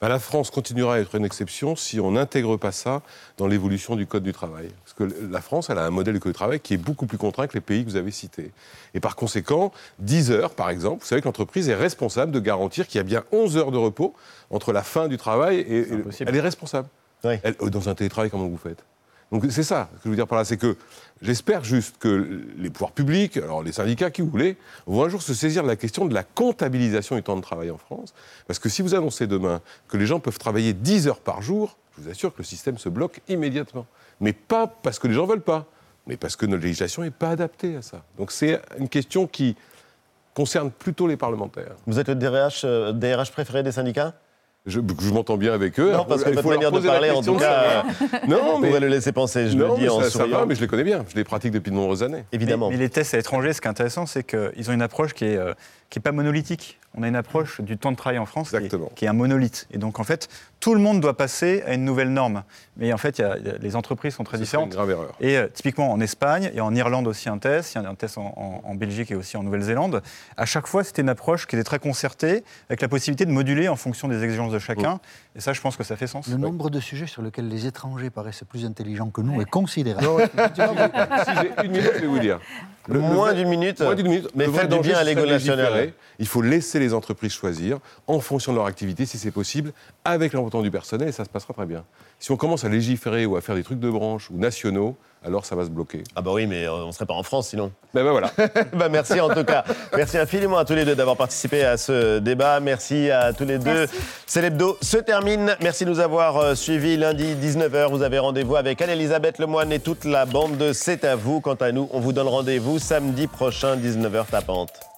S57: Bah, la France continuera à être une exception si on n'intègre pas ça dans l'évolution du Code du travail. Parce que la France, elle a un modèle de Code du travail qui est beaucoup plus contraint que les pays que vous avez cités. Et par conséquent, 10 heures, par exemple, vous savez que l'entreprise est responsable de garantir qu'il y a bien 11 heures de repos entre la fin du travail et... elle est responsable. Elle- euh, dans un télétravail, comment vous faites? Donc c'est ça que je veux dire par là, c'est que j'espère juste que les pouvoirs publics, alors les syndicats qui vous voulez, vont un jour se saisir de la question de la comptabilisation du temps de travail en France. Parce que si vous annoncez demain que les gens peuvent travailler 10 heures par jour, je vous assure que le système se bloque immédiatement. Mais pas parce que les gens ne veulent pas, mais parce que notre législation n'est pas adaptée à ça. Donc c'est une question qui concerne plutôt les parlementaires.
S1: Vous êtes le DRH, euh, DRH préféré des syndicats?
S57: Je, je m'entends bien avec eux.
S1: Non, parce que votre manière de parler, en tout cas,
S57: savoir. non,
S1: vous
S57: mais
S1: pouvez le laisser penser, je
S57: non,
S1: le dis
S57: mais
S1: en
S57: ça, ça
S1: souriant.
S57: va, mais je les connais bien. Je les pratique depuis de nombreuses années.
S1: Évidemment.
S58: Mais, mais les tests à l'étranger, ce qui est intéressant, c'est qu'ils ont une approche qui est, euh, qui est pas monolithique. On a une approche du temps de travail en France qui est, qui est, un monolithe. Et donc, en fait, tout le monde doit passer à une nouvelle norme. Mais en fait, y a, les entreprises sont très différentes.
S57: Une grave erreur.
S58: Et euh, typiquement en Espagne et en Irlande aussi un test, il y a un test en, en Belgique et aussi en Nouvelle-Zélande. À chaque fois, c'était une approche qui était très concertée, avec la possibilité de moduler en fonction des exigences de chacun. Et ça, je pense que ça fait sens.
S59: Le nombre de sujets sur lesquels les étrangers paraissent plus intelligents que nous est considérable.
S57: si j'ai une minute, je vais vous dire.
S1: Le, moins d'une minute,
S57: minute,
S1: mais faites du bien à l'égo national.
S57: Il faut laisser les entreprises choisir en fonction de leur activité, si c'est possible, avec l'important du personnel, ça se passera très bien. Si on commence à légiférer ou à faire des trucs de branche ou nationaux, alors ça va se bloquer.
S1: Ah bah oui, mais euh, on ne serait pas en France sinon.
S57: Ben, ben voilà.
S1: bah merci en tout cas. Merci infiniment à tous les deux d'avoir participé à ce débat. Merci à tous les deux. C'est l'hebdo se termine. Merci de nous avoir euh, suivis lundi 19h. Vous avez rendez-vous avec Anne-Elisabeth Lemoine et toute la bande de C'est à vous. Quant à nous, on vous donne rendez-vous samedi prochain 19h tapante.